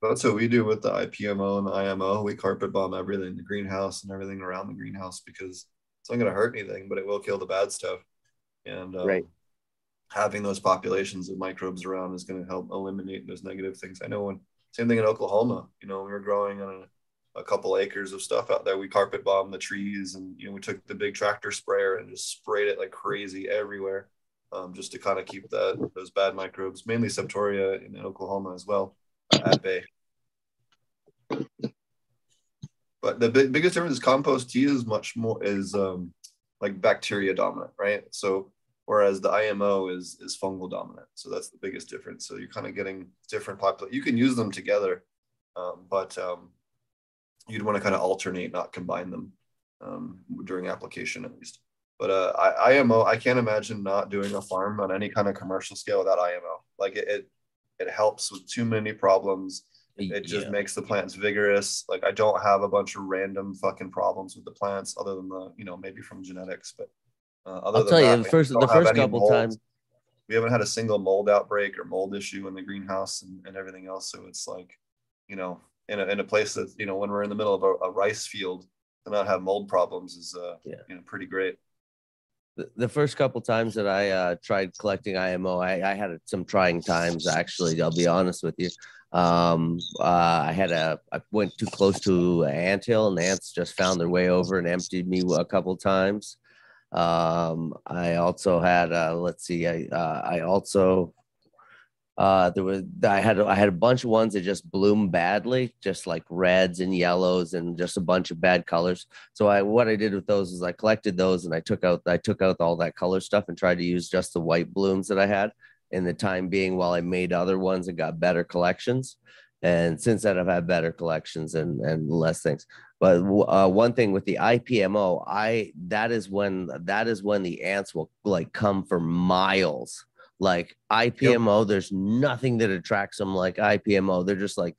That's what we do with the IPMO and the IMO. We carpet bomb everything in the greenhouse and everything around the greenhouse because it's not going to hurt anything, but it will kill the bad stuff. And um, right having those populations of microbes around is going to help eliminate those negative things. I know when same thing in Oklahoma, you know, we were growing on a, couple acres of stuff out there. We carpet bombed the trees and, you know, we took the big tractor sprayer and just sprayed it like crazy everywhere. Um, just to kind of keep that those bad microbes, mainly Septoria in Oklahoma as well, at bay. But the big, biggest difference is compost tea is much more is um, like bacteria dominant, right? So whereas the IMO is is fungal dominant. So that's the biggest difference. So you're kind of getting different population. You can use them together, um, but um, you'd want to kind of alternate, not combine them um, during application at least. But uh, I, IMO, I can't imagine not doing a farm on any kind of commercial scale without IMO. Like it, it, it helps with too many problems. It just Yeah. makes the plants vigorous. Like I don't have a bunch of random fucking problems with the plants, other than the you know maybe from genetics. But uh, other I'll than tell you, the first the first couple times. we haven't had a single mold outbreak or mold issue in the greenhouse and, and everything else. So it's like, you know, in a, in a place that, you know, when we're in the middle of a, a rice field to not have mold problems is, uh, Yeah. you know, pretty great. the, the first couple times that I uh, tried collecting IMO, I, I had some trying times. Actually, I'll be honest with you. Um, uh, I had a, I went too close to an anthill, and the ants just found their way over and emptied me a couple times. Um, I also had, uh, let's see, I, uh, I also, uh, there was, I had, I had a bunch of ones that just bloomed badly, just like reds and yellows and just a bunch of bad colors. So I what I did with those is I collected those and I took out I took out all that color stuff and tried to use just the white blooms that I had in the time being while I made other ones and got better collections. And since then I've had better collections and and less things. But uh, one thing with the IPMO, I that is when that is when the ants will like come for miles. Like IPMO, there's nothing that attracts them like IPMO. They're just like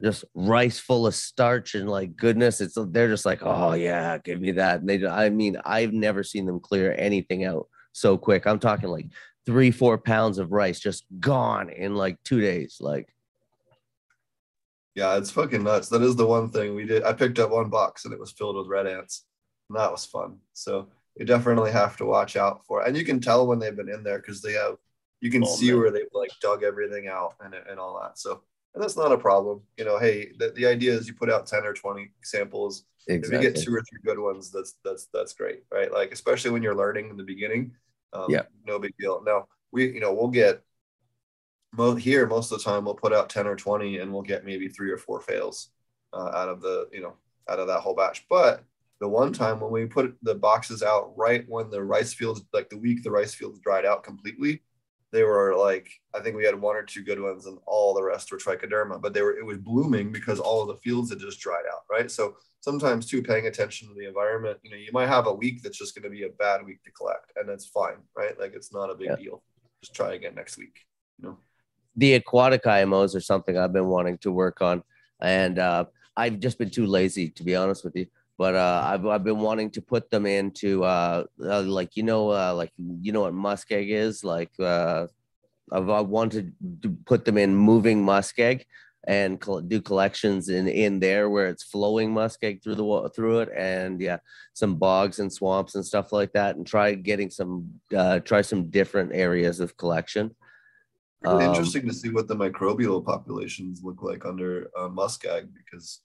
just rice full of starch and like goodness. It's they're just like, oh yeah, give me that. And they, I mean, I've never seen them clear anything out so quick. I'm talking like three, four pounds of rice just gone in like two days. Like, Yeah. It's fucking nuts. That is the one thing we did. I picked up one box and it was filled with red ants and that was fun. So you definitely have to watch out for it. And you can tell when they've been in there because they have, you can Oh, see man. where they've like dug everything out and, and all that. So, and that's not a problem. You know, hey, the, the idea is you put out 10 or 20 samples exactly. if you get two or three good ones that's that's that's great right like especially when you're learning in the beginning um, Yeah. no big deal now we you know we'll get mo- here most of the time we'll put out 10 or 20 and we'll get maybe three or four fails uh, out of the you know out of that whole batch but the one time when we put the boxes out right when the rice fields like the week the rice fields dried out completely they were like i think we had one or two good ones and all the rest were trichoderma but they were it was blooming because all of the fields had just dried out right so sometimes too paying attention to the environment you know you might have a week that's just going to be a bad week to collect and that's fine right like it's not a big Yeah. deal just try again next week you know the aquatic IMOs are something I've been wanting to work on, and uh, I've just been too lazy to be honest with you. But uh, I've I've been wanting to put them into uh, uh like you know uh, like you know what muskeg is like uh, I've I wanted to put them in moving muskeg and col- do collections in in there where it's flowing muskeg through the through it and yeah some bogs and swamps and stuff like that and try getting some uh, try some different areas of collection. really Um, interesting to see what the microbial populations look like under uh, muskeg because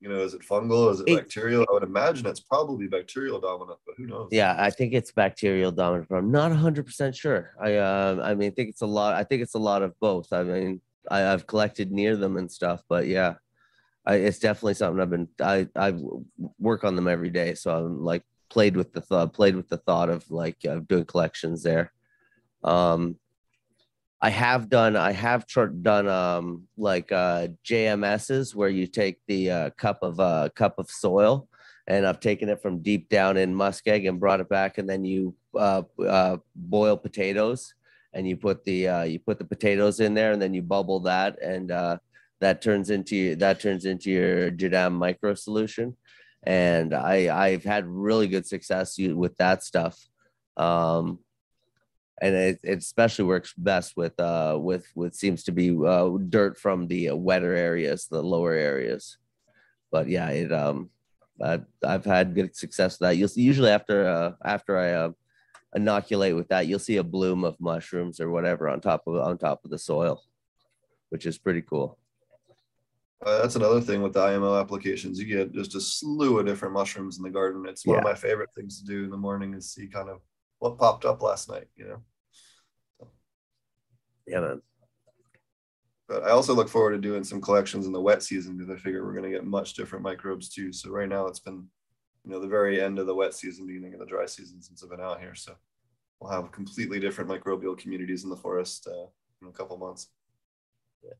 you know is it fungal is it, It- bacterial i would imagine it's probably bacterial dominant but who knows Yeah, I think it's bacterial dominant, but I'm not 100% sure. I uh, I mean, I think it's a lot. I think it's a lot of both. I mean, I, I've collected near them and stuff, but yeah, I, it's definitely something I've been. I I work on them every day, so I'm like played with the thought, played with the thought of like uh, doing collections there. Um, I have done. I have tr- done um like uh JMSs where you take the uh, cup of uh cup of soil and I've taken it from deep down in muskeg and brought it back, and then you uh, uh, boil potatoes, and you put the uh, you put the potatoes in there, and then you bubble that, and uh, that turns into that turns into your Jadam micro solution, and I I've had really good success with that stuff, um, and it, it especially works best with uh with what seems to be uh, dirt from the wetter areas, the lower areas, but yeah, it um I've, I've had good success with that. You'll see usually after uh, after I uh, inoculate with that, you'll see a bloom of mushrooms or whatever on top of on top of the soil, which is pretty cool. Uh, that's another thing with the IMO applications. You get just a slew of different mushrooms in the garden. It's one of my favorite things to do in the morning is see kind of what popped up last night, you know. Yeah, man. But I also look forward to doing some collections in the wet season because I figure we're going to get much different microbes too. So right now it's been, you know, the very end of the wet season, beginning of the dry season since I've been out here. So we'll have completely different microbial communities in the forest uh, in a couple months. Yeah.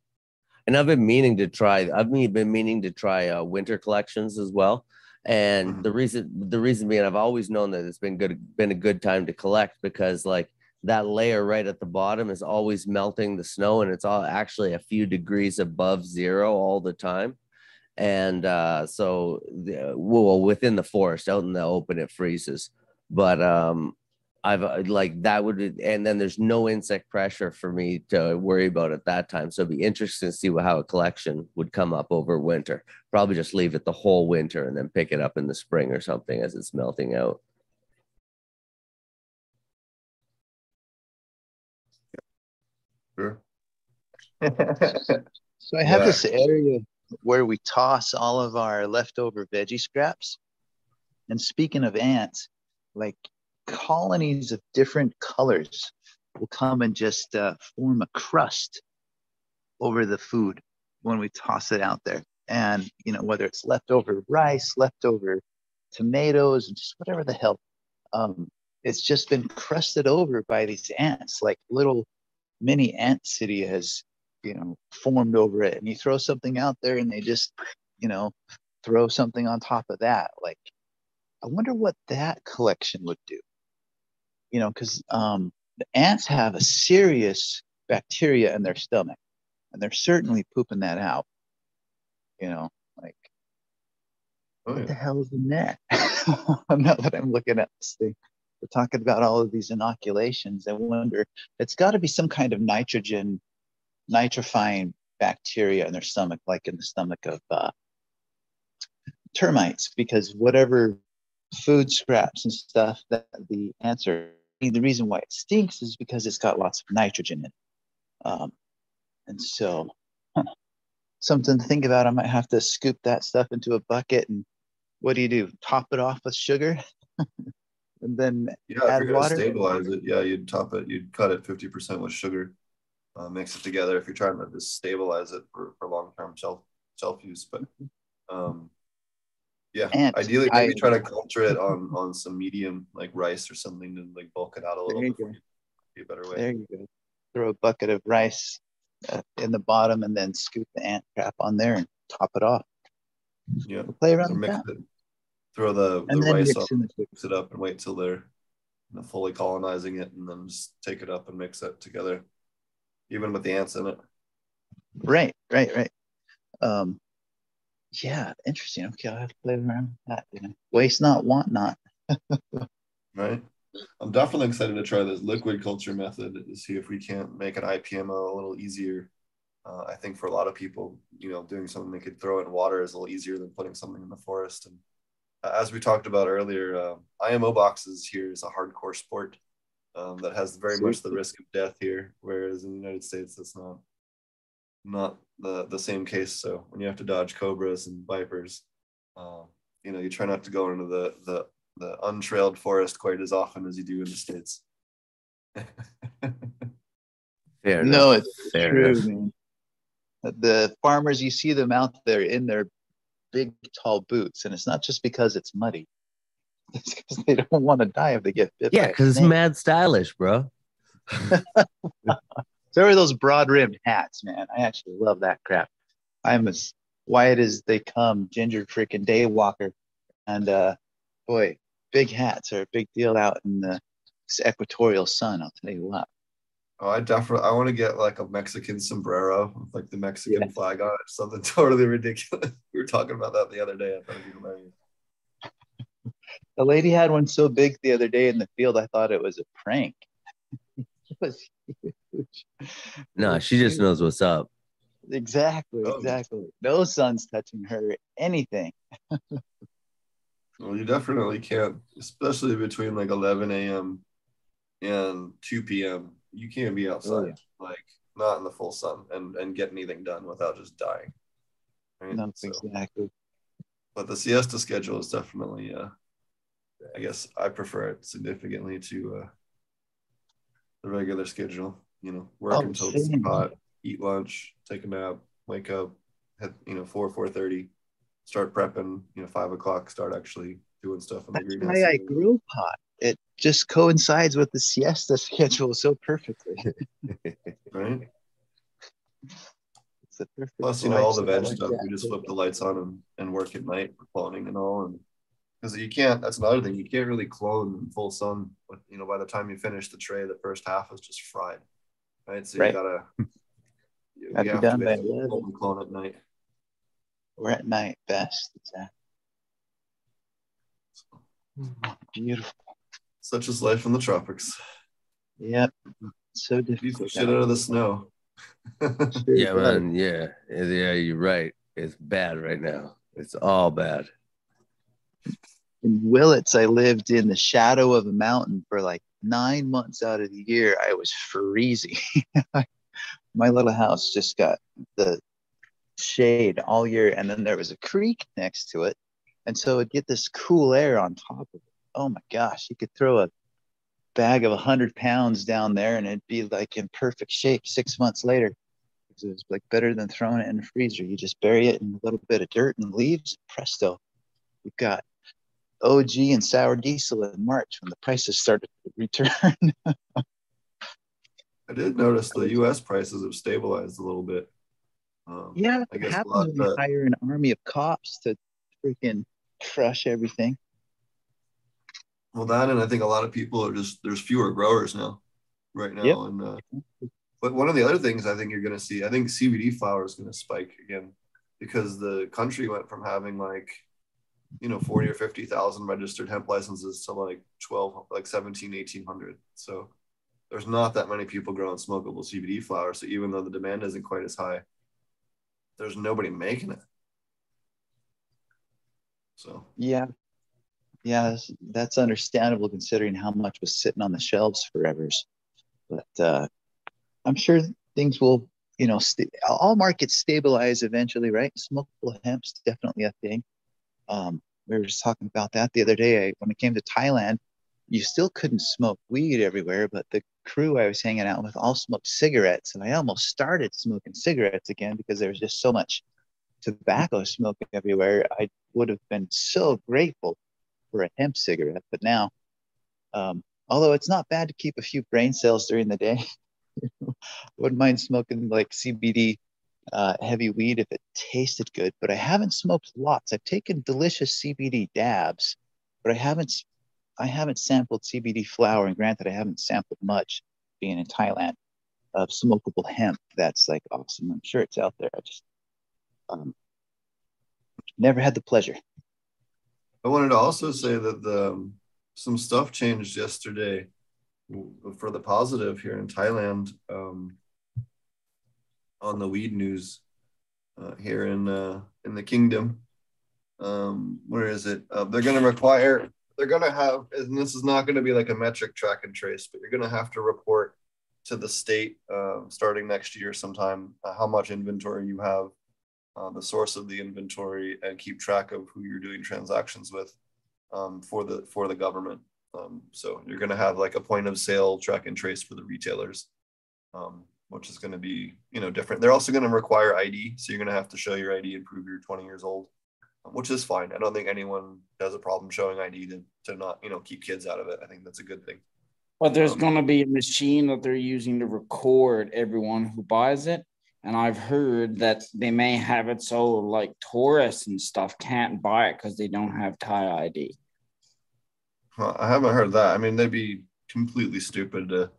And I've been meaning to try. I've been been meaning to try uh, winter collections as well. And Mhm. the reason the reason being, I've always known that it's been good been a good time to collect because like that layer right at the bottom is always melting the snow and it's all actually a few degrees above zero all the time and uh, so the, well within the forest out in the open it freezes but um i've uh, like that would and then there's no insect pressure for me to worry about at that time so it'd be interesting to see what, how a collection would come up over winter probably just leave it the whole winter and then pick it up in the spring or something as it's melting out Sure. So I have Yeah. this area where we toss all of our leftover veggie scraps. And speaking of ants, like colonies of different colors will come and just uh, form a crust over the food when we toss it out there. And, you know, whether it's leftover rice, leftover tomatoes, and just whatever the hell, um, it's just been crusted over by these ants, like little mini ant city has you know formed over it. And you throw something out there and they just you know throw something on top of that. Like i wonder what that collection would do you know because um the ants have a serious bacteria in their stomach and they're certainly pooping that out you know like Oh, what the hell is in there now that i'm looking at this thing we're talking about all of these inoculations i wonder it's got to be some kind of nitrogen nitrifying bacteria in their stomach like in the stomach of uh, termites because whatever food scraps and stuff that the ants are the reason why it stinks is because it's got lots of nitrogen in it um, and so huh, something to think about i might have to scoop that stuff into a bucket and what do you do top it off with sugar and then Yeah, Add water? stabilize it, yeah, you'd top it, you'd cut it fifty percent with sugar, uh, mix it together if you're trying to just stabilize it for, for long-term shelf shelf use. But um, yeah, Ants, ideally maybe I- try to culture it on on some medium like rice or something to like bulk it out a little There you go. be a better way. There you go. Throw a bucket of rice uh, in the bottom and then scoop the ant trap on there and top it off. Yeah, We'll play around with mix that. it, throw the, And the rice up, the mix it up, and wait till they're you know, fully colonizing it, and then just take it up and mix it together, even with the ants in it. Right, right, right. Um, yeah, interesting. Okay, I'll have to play around with that. You know, waste not, want not. right? I'm definitely excited to try this liquid culture method to see if we can't make an IPMO a little easier. Uh, I think for a lot of people, you know, doing something they could throw in water is a little easier than putting something in the forest. And uh, as we talked about earlier, uh, IMO boxes here is a hardcore sport um, that has very much the risk of death here, whereas in the United States, that's not not the the same case. So when you have to dodge cobras and vipers, uh, you know, you try not to go into the the the untrailed forest quite as often as you do in the states. Fair no, enough. it's Fair true, enough. The farmers, you see them out there in their big, tall boots, and it's not just because it's muddy. It's because they don't want to die if they get bit. Yeah, because it's mad stylish, bro. So are those broad rimmed hats, man. I actually love that crap. I'm as white as they come, ginger freaking day walker. And uh boy, big hats are a big deal out in the this equatorial sun, I'll tell you what. Oh, I definitely I want to get like a Mexican sombrero with like the Mexican Yeah. flag on it, something totally ridiculous. we were talking about that the other day. I thought it'd be hilarious. The lady had one so big the other day in the field, I thought it was a prank. it was. No, she just knows what's up. Exactly, Oh. exactly. No sun's touching her, anything. Well, you definitely can't, especially between like 11 a.m. and 2 p.m. You can't be outside, Oh, yeah. like not in the full sun, and and get anything done without just dying. Right? No, So- exactly. but the siesta schedule is definitely uh i guess i prefer it significantly to uh the regular schedule you know work Oh, until it's hot eat lunch take a nap wake up hit you know 4 4 30 start prepping you know 5 o'clock start actually doing stuff in the That's greenhouse. why I grew pot. It just coincides with the siesta schedule so perfectly. right? It's a perfect plus you know all the veg lifestyle like stuff we just flip the lights on and, and work at night for cloning and all and because you can't. That's another thing. You can't really clone in full sun. But you know, by the time you finish the tray, the first half is just fried, right? So Right. Hmm. you gotta. You, Have you have be to done by basically 11. open clone at night. Or at night best. Exactly. Hmm. Beautiful. Such is life in the tropics. Yep. So Beat the difficult. shit out of the snow. Yeah, man. Yeah, yeah, you're right. It's bad right now. It's all bad. In Willits, I lived in the shadow of a mountain for like nine months out of the year. I was freezing. My little house just got the shade all year, and then there was a creek next to it, and so it'd get this cool air on top of it. Oh my gosh, you could throw a bag of 100 pounds down there, and it'd be like in perfect shape six months later. It was like better than throwing it in the freezer. You just bury it in a little bit of dirt and leaves, presto, you've got OG and sour diesel in March when the prices started to return. I did notice the U.S. prices have stabilized a little bit. Um, yeah, I guess happens when you hire an army of cops to freaking crush everything. Well, that and I think a lot of people are just there's fewer growers now, right now, Yep. and uh, but one of the other things I think you're going to see, I think CBD flower is going to spike again because the country went from having like, you know, 40 or 50,000 registered hemp licenses to like 12, like 17, 1800. So there's not that many people growing smokable CBD flower. So even though the demand isn't quite as high, there's nobody making it. So Yeah. Yeah, that's- that's understandable considering how much was sitting on the shelves forever. But uh, I'm sure things will, you know, st- all markets stabilize eventually, right? Smokable hemp's definitely a thing. Um, we were just talking about that the other day. I, when it came to Thailand, you still couldn't smoke weed everywhere, but the crew I was hanging out with all smoked cigarettes, and I almost started smoking cigarettes again because there was just so much tobacco smoke everywhere. I would have been so grateful for a hemp cigarette, but now, um, although it's not bad to keep a few brain cells during the day, wouldn't mind smoking like CBD uh, heavy weed if it tasted good. But I haven't smoked lots. I've taken delicious CBD dabs, but I haven't. I haven't sampled CBD flower, and granted, I haven't sampled much being in Thailand of smokable hemp. That's like awesome. I'm sure it's out there. I just um, never had the pleasure. I wanted to also say that the um, some stuff changed yesterday for the positive here in Thailand um, on the weed news uh, here in uh, in the kingdom. Um, where is it? Uh, they're going to require. They're going to have, and this is not going to be like a Metrc track and trace, but you're going to have to report to the state uh, starting next year sometime uh, how much inventory you have uh, the source of the inventory and keep track of who you're doing transactions with um, for the for the government. Um, so you're going to have like a point of sale track and trace for the retailers, um, which is going to be you know different. They're also going to require ID, so you're going to have to show your ID and prove you're 20 years old, um, which is fine. I don't think anyone has a problem showing ID to to not you know keep kids out of it. I think that's a good thing. But there's Um, going to be a machine that they're using to record everyone who buys it. And I've heard that they may have it so like tourists and stuff can't buy it because they don't have Thai ID. Well, I haven't heard that. I mean, they'd be completely stupid to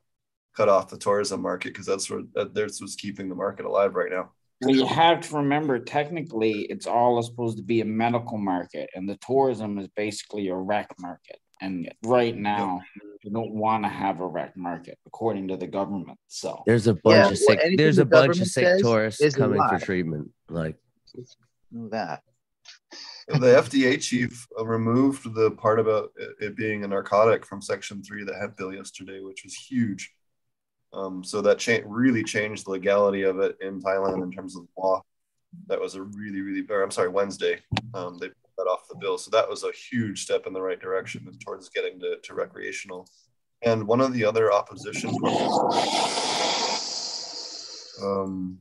cut off the tourism market because that's what that, that's what's keeping the market alive right now. Well, you have to remember, technically, it's all supposed to be a medical market, and the tourism is basically a rec market. And right now, you don't want to have a rec market, according to the government. So There's a bunch Yeah, of sick. anything There's the a bunch of sick tourists coming for treatment. Like Know that. the FDA chief uh, removed the part about it, it being a narcotic from Section Three of the hemp bill yesterday, which was huge. Um, so that cha- really changed the legality of it in Thailand in terms of the law. That was a really, really, or I'm sorry, Wednesday. Um, they put that off the bill, so that was a huge step in the right direction towards getting to, to recreational. And one of the other opposition um,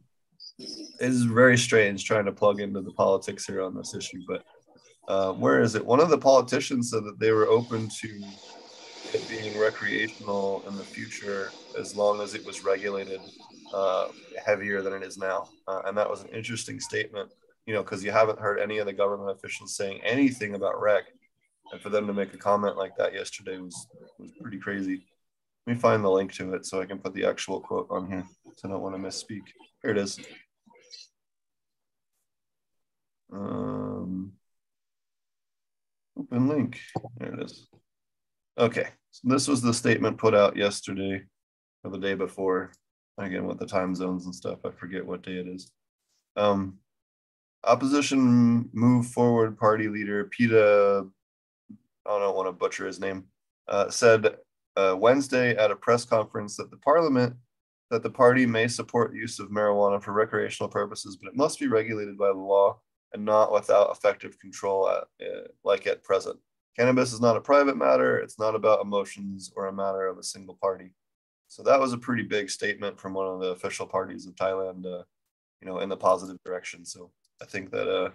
is very strange trying to plug into the politics here on this issue, but uh, where is it? One of the politicians said that they were open to it being recreational in the future as long as it was regulated uh, heavier than it is now. Uh, and that was an interesting statement, you know, because you haven't heard any of the government officials saying anything about rec. and for them to make a comment like that yesterday was was pretty crazy. Let me find the link to it so I can put the actual quote on here. So I don't want to misspeak. Here it is. Um, open link. There it is. Okay, so this was the statement put out yesterday or the day before. Again, with the time zones and stuff, I forget what day it is. Um, opposition Move Forward Party leader Pita, I don't want to butcher his name, uh, said uh, Wednesday at a press conference that the parliament that the party may support use of marijuana for recreational purposes, but it must be regulated by the law and not without effective control at, uh, like at present. Cannabis is not a private matter. It's not about emotions or a matter of a single party. So that was a pretty big statement from one of the official parties of Thailand, uh, you know, in the positive direction. So I think that uh,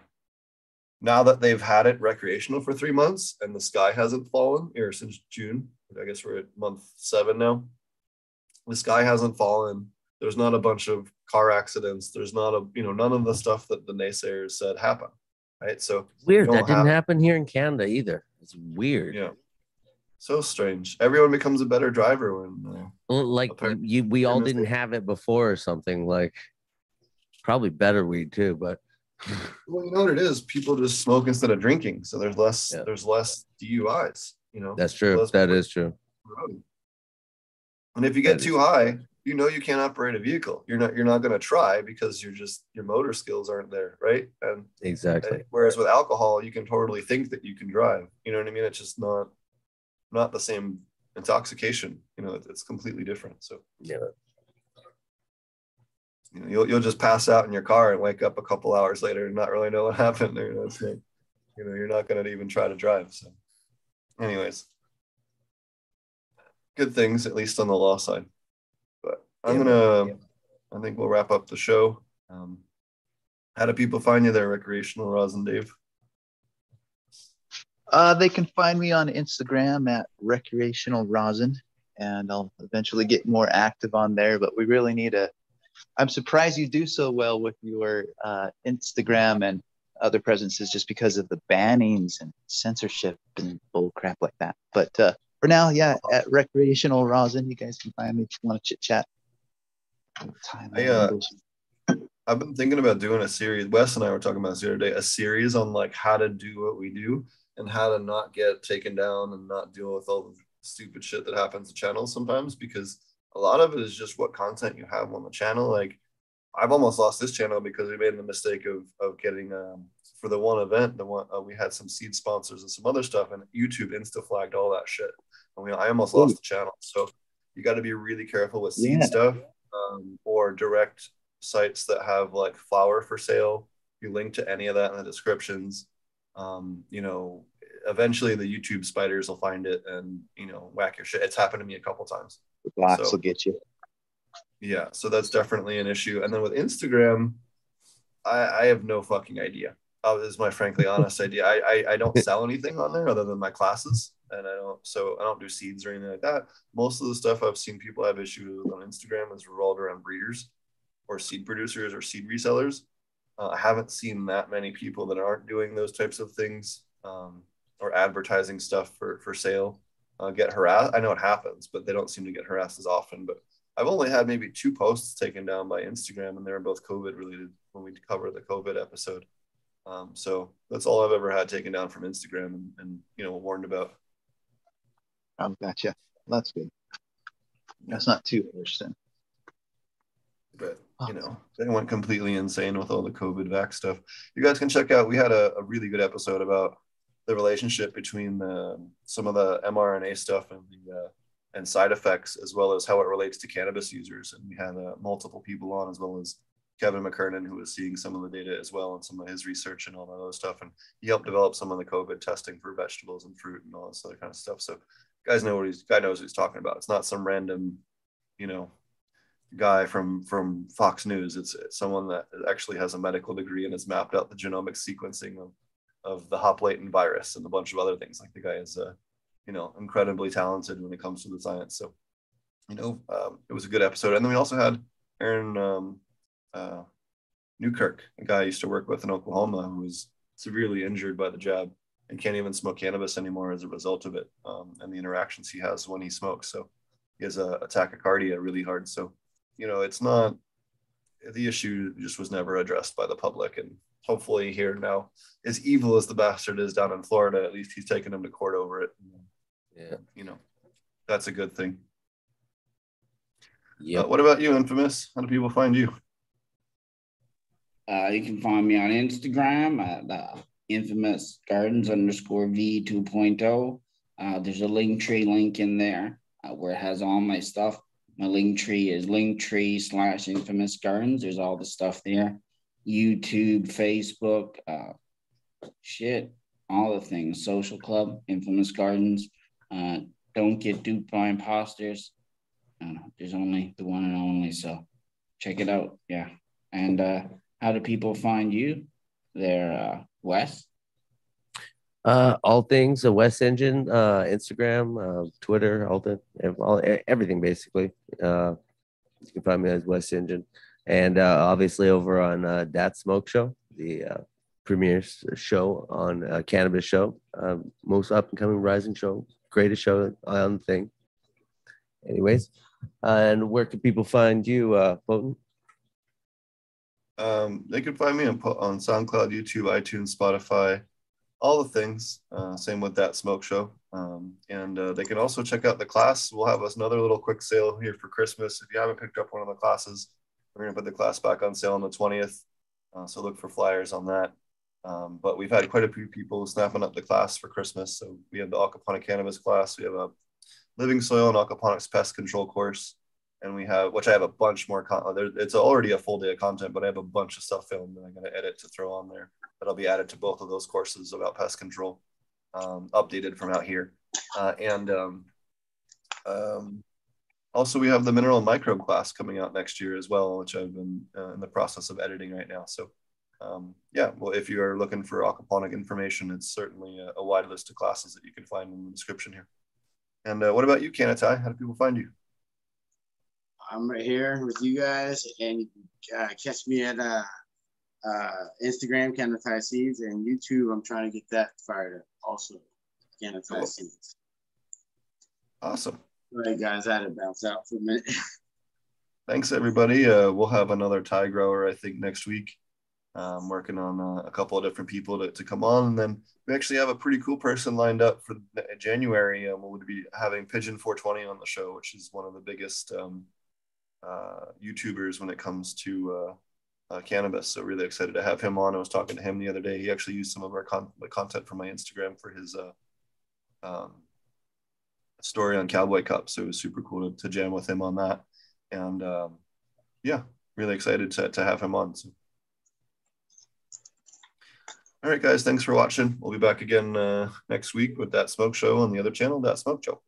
now that they've had it recreational for three months and the sky hasn't fallen here since June, I guess we're at month seven now. The sky hasn't fallen. There's not a bunch of car accidents. There's not a, you know, none of the stuff that the naysayers said happened. Right. So Weird. That didn't happen here in Canada either. It's weird. Yeah. So strange. Everyone becomes a better driver when uh, Like you, we all didn't have it before or something. Like probably better weed too, but well, you know what it is. People just smoke instead of drinking, so there's less Yeah. there's less DUIs. You know, that's true. That is true. on the road. And if you get That too is- high, you know you can't operate a vehicle. You're not you're not going to try because you're just your motor skills aren't there, right? And Exactly. whereas with alcohol, you can totally think that you can drive. You know what I mean? It's just not not the same intoxication. You know, it's completely different. So Yeah. you know, you'll you'll just pass out in your car and wake up a couple hours later and not really know what happened. You know, it's like, you know, you're not going to even try to drive. So, anyways, good things at least on the law side. I'm Yeah, gonna, yeah. I think we'll wrap up the show. Um, how do people find you there, recreational Rosin Dave? Uh, they can find me on Instagram at recreational rosin, and I'll eventually get more active on there. But we really need a. I'm surprised you do so well with your uh, Instagram and other presences, just because of the bannings and censorship and bull crap like that. But uh, for now, yeah, at recreational rosin, you guys can find me if you want to chit chat. I, uh, I've been thinking about doing a series. Wes and I were talking about this the other day, a series on like how to do what we do and how to not get taken down and not deal with all the stupid shit that happens to channels sometimes because a lot of it is just what content you have on the channel. Like I've almost lost this channel because we made the mistake of of getting um for the one event, the one uh, we had some seed sponsors and some other stuff, and YouTube insta flagged all that shit. And we, I almost lost the channel. So you got to be really careful with seed Yeah. stuff um, or direct sites that have like flower for sale. You link to any of that in the descriptions. Um, you know, eventually the YouTube spiders will find it and you know whack your shit. It's happened to me a couple times. the blocks so- will get you. Yeah, so that's definitely an issue. And then with Instagram, I, I have no fucking idea. Uh, is my frankly honest idea. I, I I don't sell anything on there other than my classes, and I don't. So I don't do seeds or anything like that. Most of the stuff I've seen people have issues with on Instagram is revolved around breeders, or seed producers, or seed resellers. Uh, I haven't seen that many people that aren't doing those types of things um, or advertising stuff for for sale uh, get harassed. I know it happens, but they don't seem to get harassed as often. But I've only had maybe two posts taken down by Instagram, and they were both COVID related when we cover the COVID episode. Um, so that's all I've ever had taken down from Instagram and, and you know warned about. Oh, gotcha. That's good. That's not too then. But you know, they went completely insane with all the COVID vax stuff. You guys can check out. We had a, a really good episode about the relationship between the, some of the mRNA stuff and the uh, and side effects, as well as how it relates to cannabis users. And we had uh, multiple people on, as well as Kevin McKernan, who was seeing some of the data as well and some of his research and all that other stuff. And he helped develop some of the COVID testing for vegetables and fruit and all this other kind of stuff. So, guys know what he's guy knows what he's talking about. It's not some random, you know, guy from from Fox News. It's, someone that actually has a medical degree and has mapped out the genomic sequencing of of the hop latent virus and a bunch of other things. Like the guy is, uh, you know, incredibly talented when it comes to the science. So, you know, um, it was a good episode. And then we also had Aaron um, uh, Newkirk, a guy I used to work with in Oklahoma who was severely injured by the jab. And can't even smoke cannabis anymore as a result of it um, and the interactions he has when he smokes. So he has a, a tachycardia really hard. So, you know, it's not the issue just was never addressed by the public. And hopefully here now, as evil as the bastard is down in Florida, at least he's taken him to court over it. Yeah. You know, that's a good thing. Yep. Uh, what about you, Infamous? How do people find you? Uh, you can find me on Instagram at uh, infamous gardens underscore v 2.0. Uh, there's a Linktree link in there uh, where it has all my stuff. My Linktree is Linktree slash infamous gardens. There's all the stuff there. YouTube, Facebook, uh, shit, all the things. Social Club, Infamous Gardens. Uh, don't get duped by imposters. There's only the one and only. So check it out. Yeah. And uh, how do people find you there, uh, Wes? Uh, all things a West Engine, uh, Instagram, uh, Twitter, all the all, everything basically. Uh, you can find me as West Engine, and uh, obviously over on uh, Dat Smoke Show, the uh, premier show on uh, cannabis show, um, most up and coming rising show, greatest show on the thing. Anyways, uh, and where can people find you, uh, Potent? Um, they can find me on, on SoundCloud, YouTube, iTunes, Spotify, all the things. Uh, same with that smoke show. Um, and uh, they can also check out the class. We'll have another little quick sale here for Christmas. If you haven't picked up one of the classes, we're going to put the class back on sale on the 20th. Uh, so look for flyers on that. Um, but we've had quite a few people snapping up the class for Christmas. So we have the aquaponic cannabis class. We have a living soil and aquaponics pest control course and we have which I have a bunch more con- there, it's already a full day of content, but I have a bunch of stuff filmed that I'm going to edit to throw on there that'll be added to both of those courses about pest control, um, updated from out here, uh, and um, um, also we have the mineral and microbe class coming out next year as well, which I've been uh, in the process of editing right now. So. Um, yeah, well, if you are looking for aquaponic information, it's certainly a, a wide list of classes that you can find in the description here. And uh, what about you, Kanatai? How do people find you? I'm right here with you guys, and uh, catch me at uh, uh, Instagram, Canatai Seeds, and YouTube. I'm trying to get that fired up also. Canatai Cool. Seeds. Awesome. All right, guys, I had to bounce out for a minute. Thanks, everybody. Uh, we'll have another Thai grower, I think, next week. I'm working on uh, a couple of different people to, to come on. And then we actually have a pretty cool person lined up for January. Um, we'll be having Pigeon 420 on the show, which is one of the biggest um, uh, YouTubers when it comes to uh, uh, cannabis. So really excited to have him on. I was talking to him the other day. He actually used some of our con- content from my Instagram for his uh, um, story on Cowboy Cup. So it was super cool to, to jam with him on that. And um, yeah, really excited to, to have him on. So. All right, guys, thanks for watching. We'll be back again uh, next week with that smoke show on the other channel, that smoke show.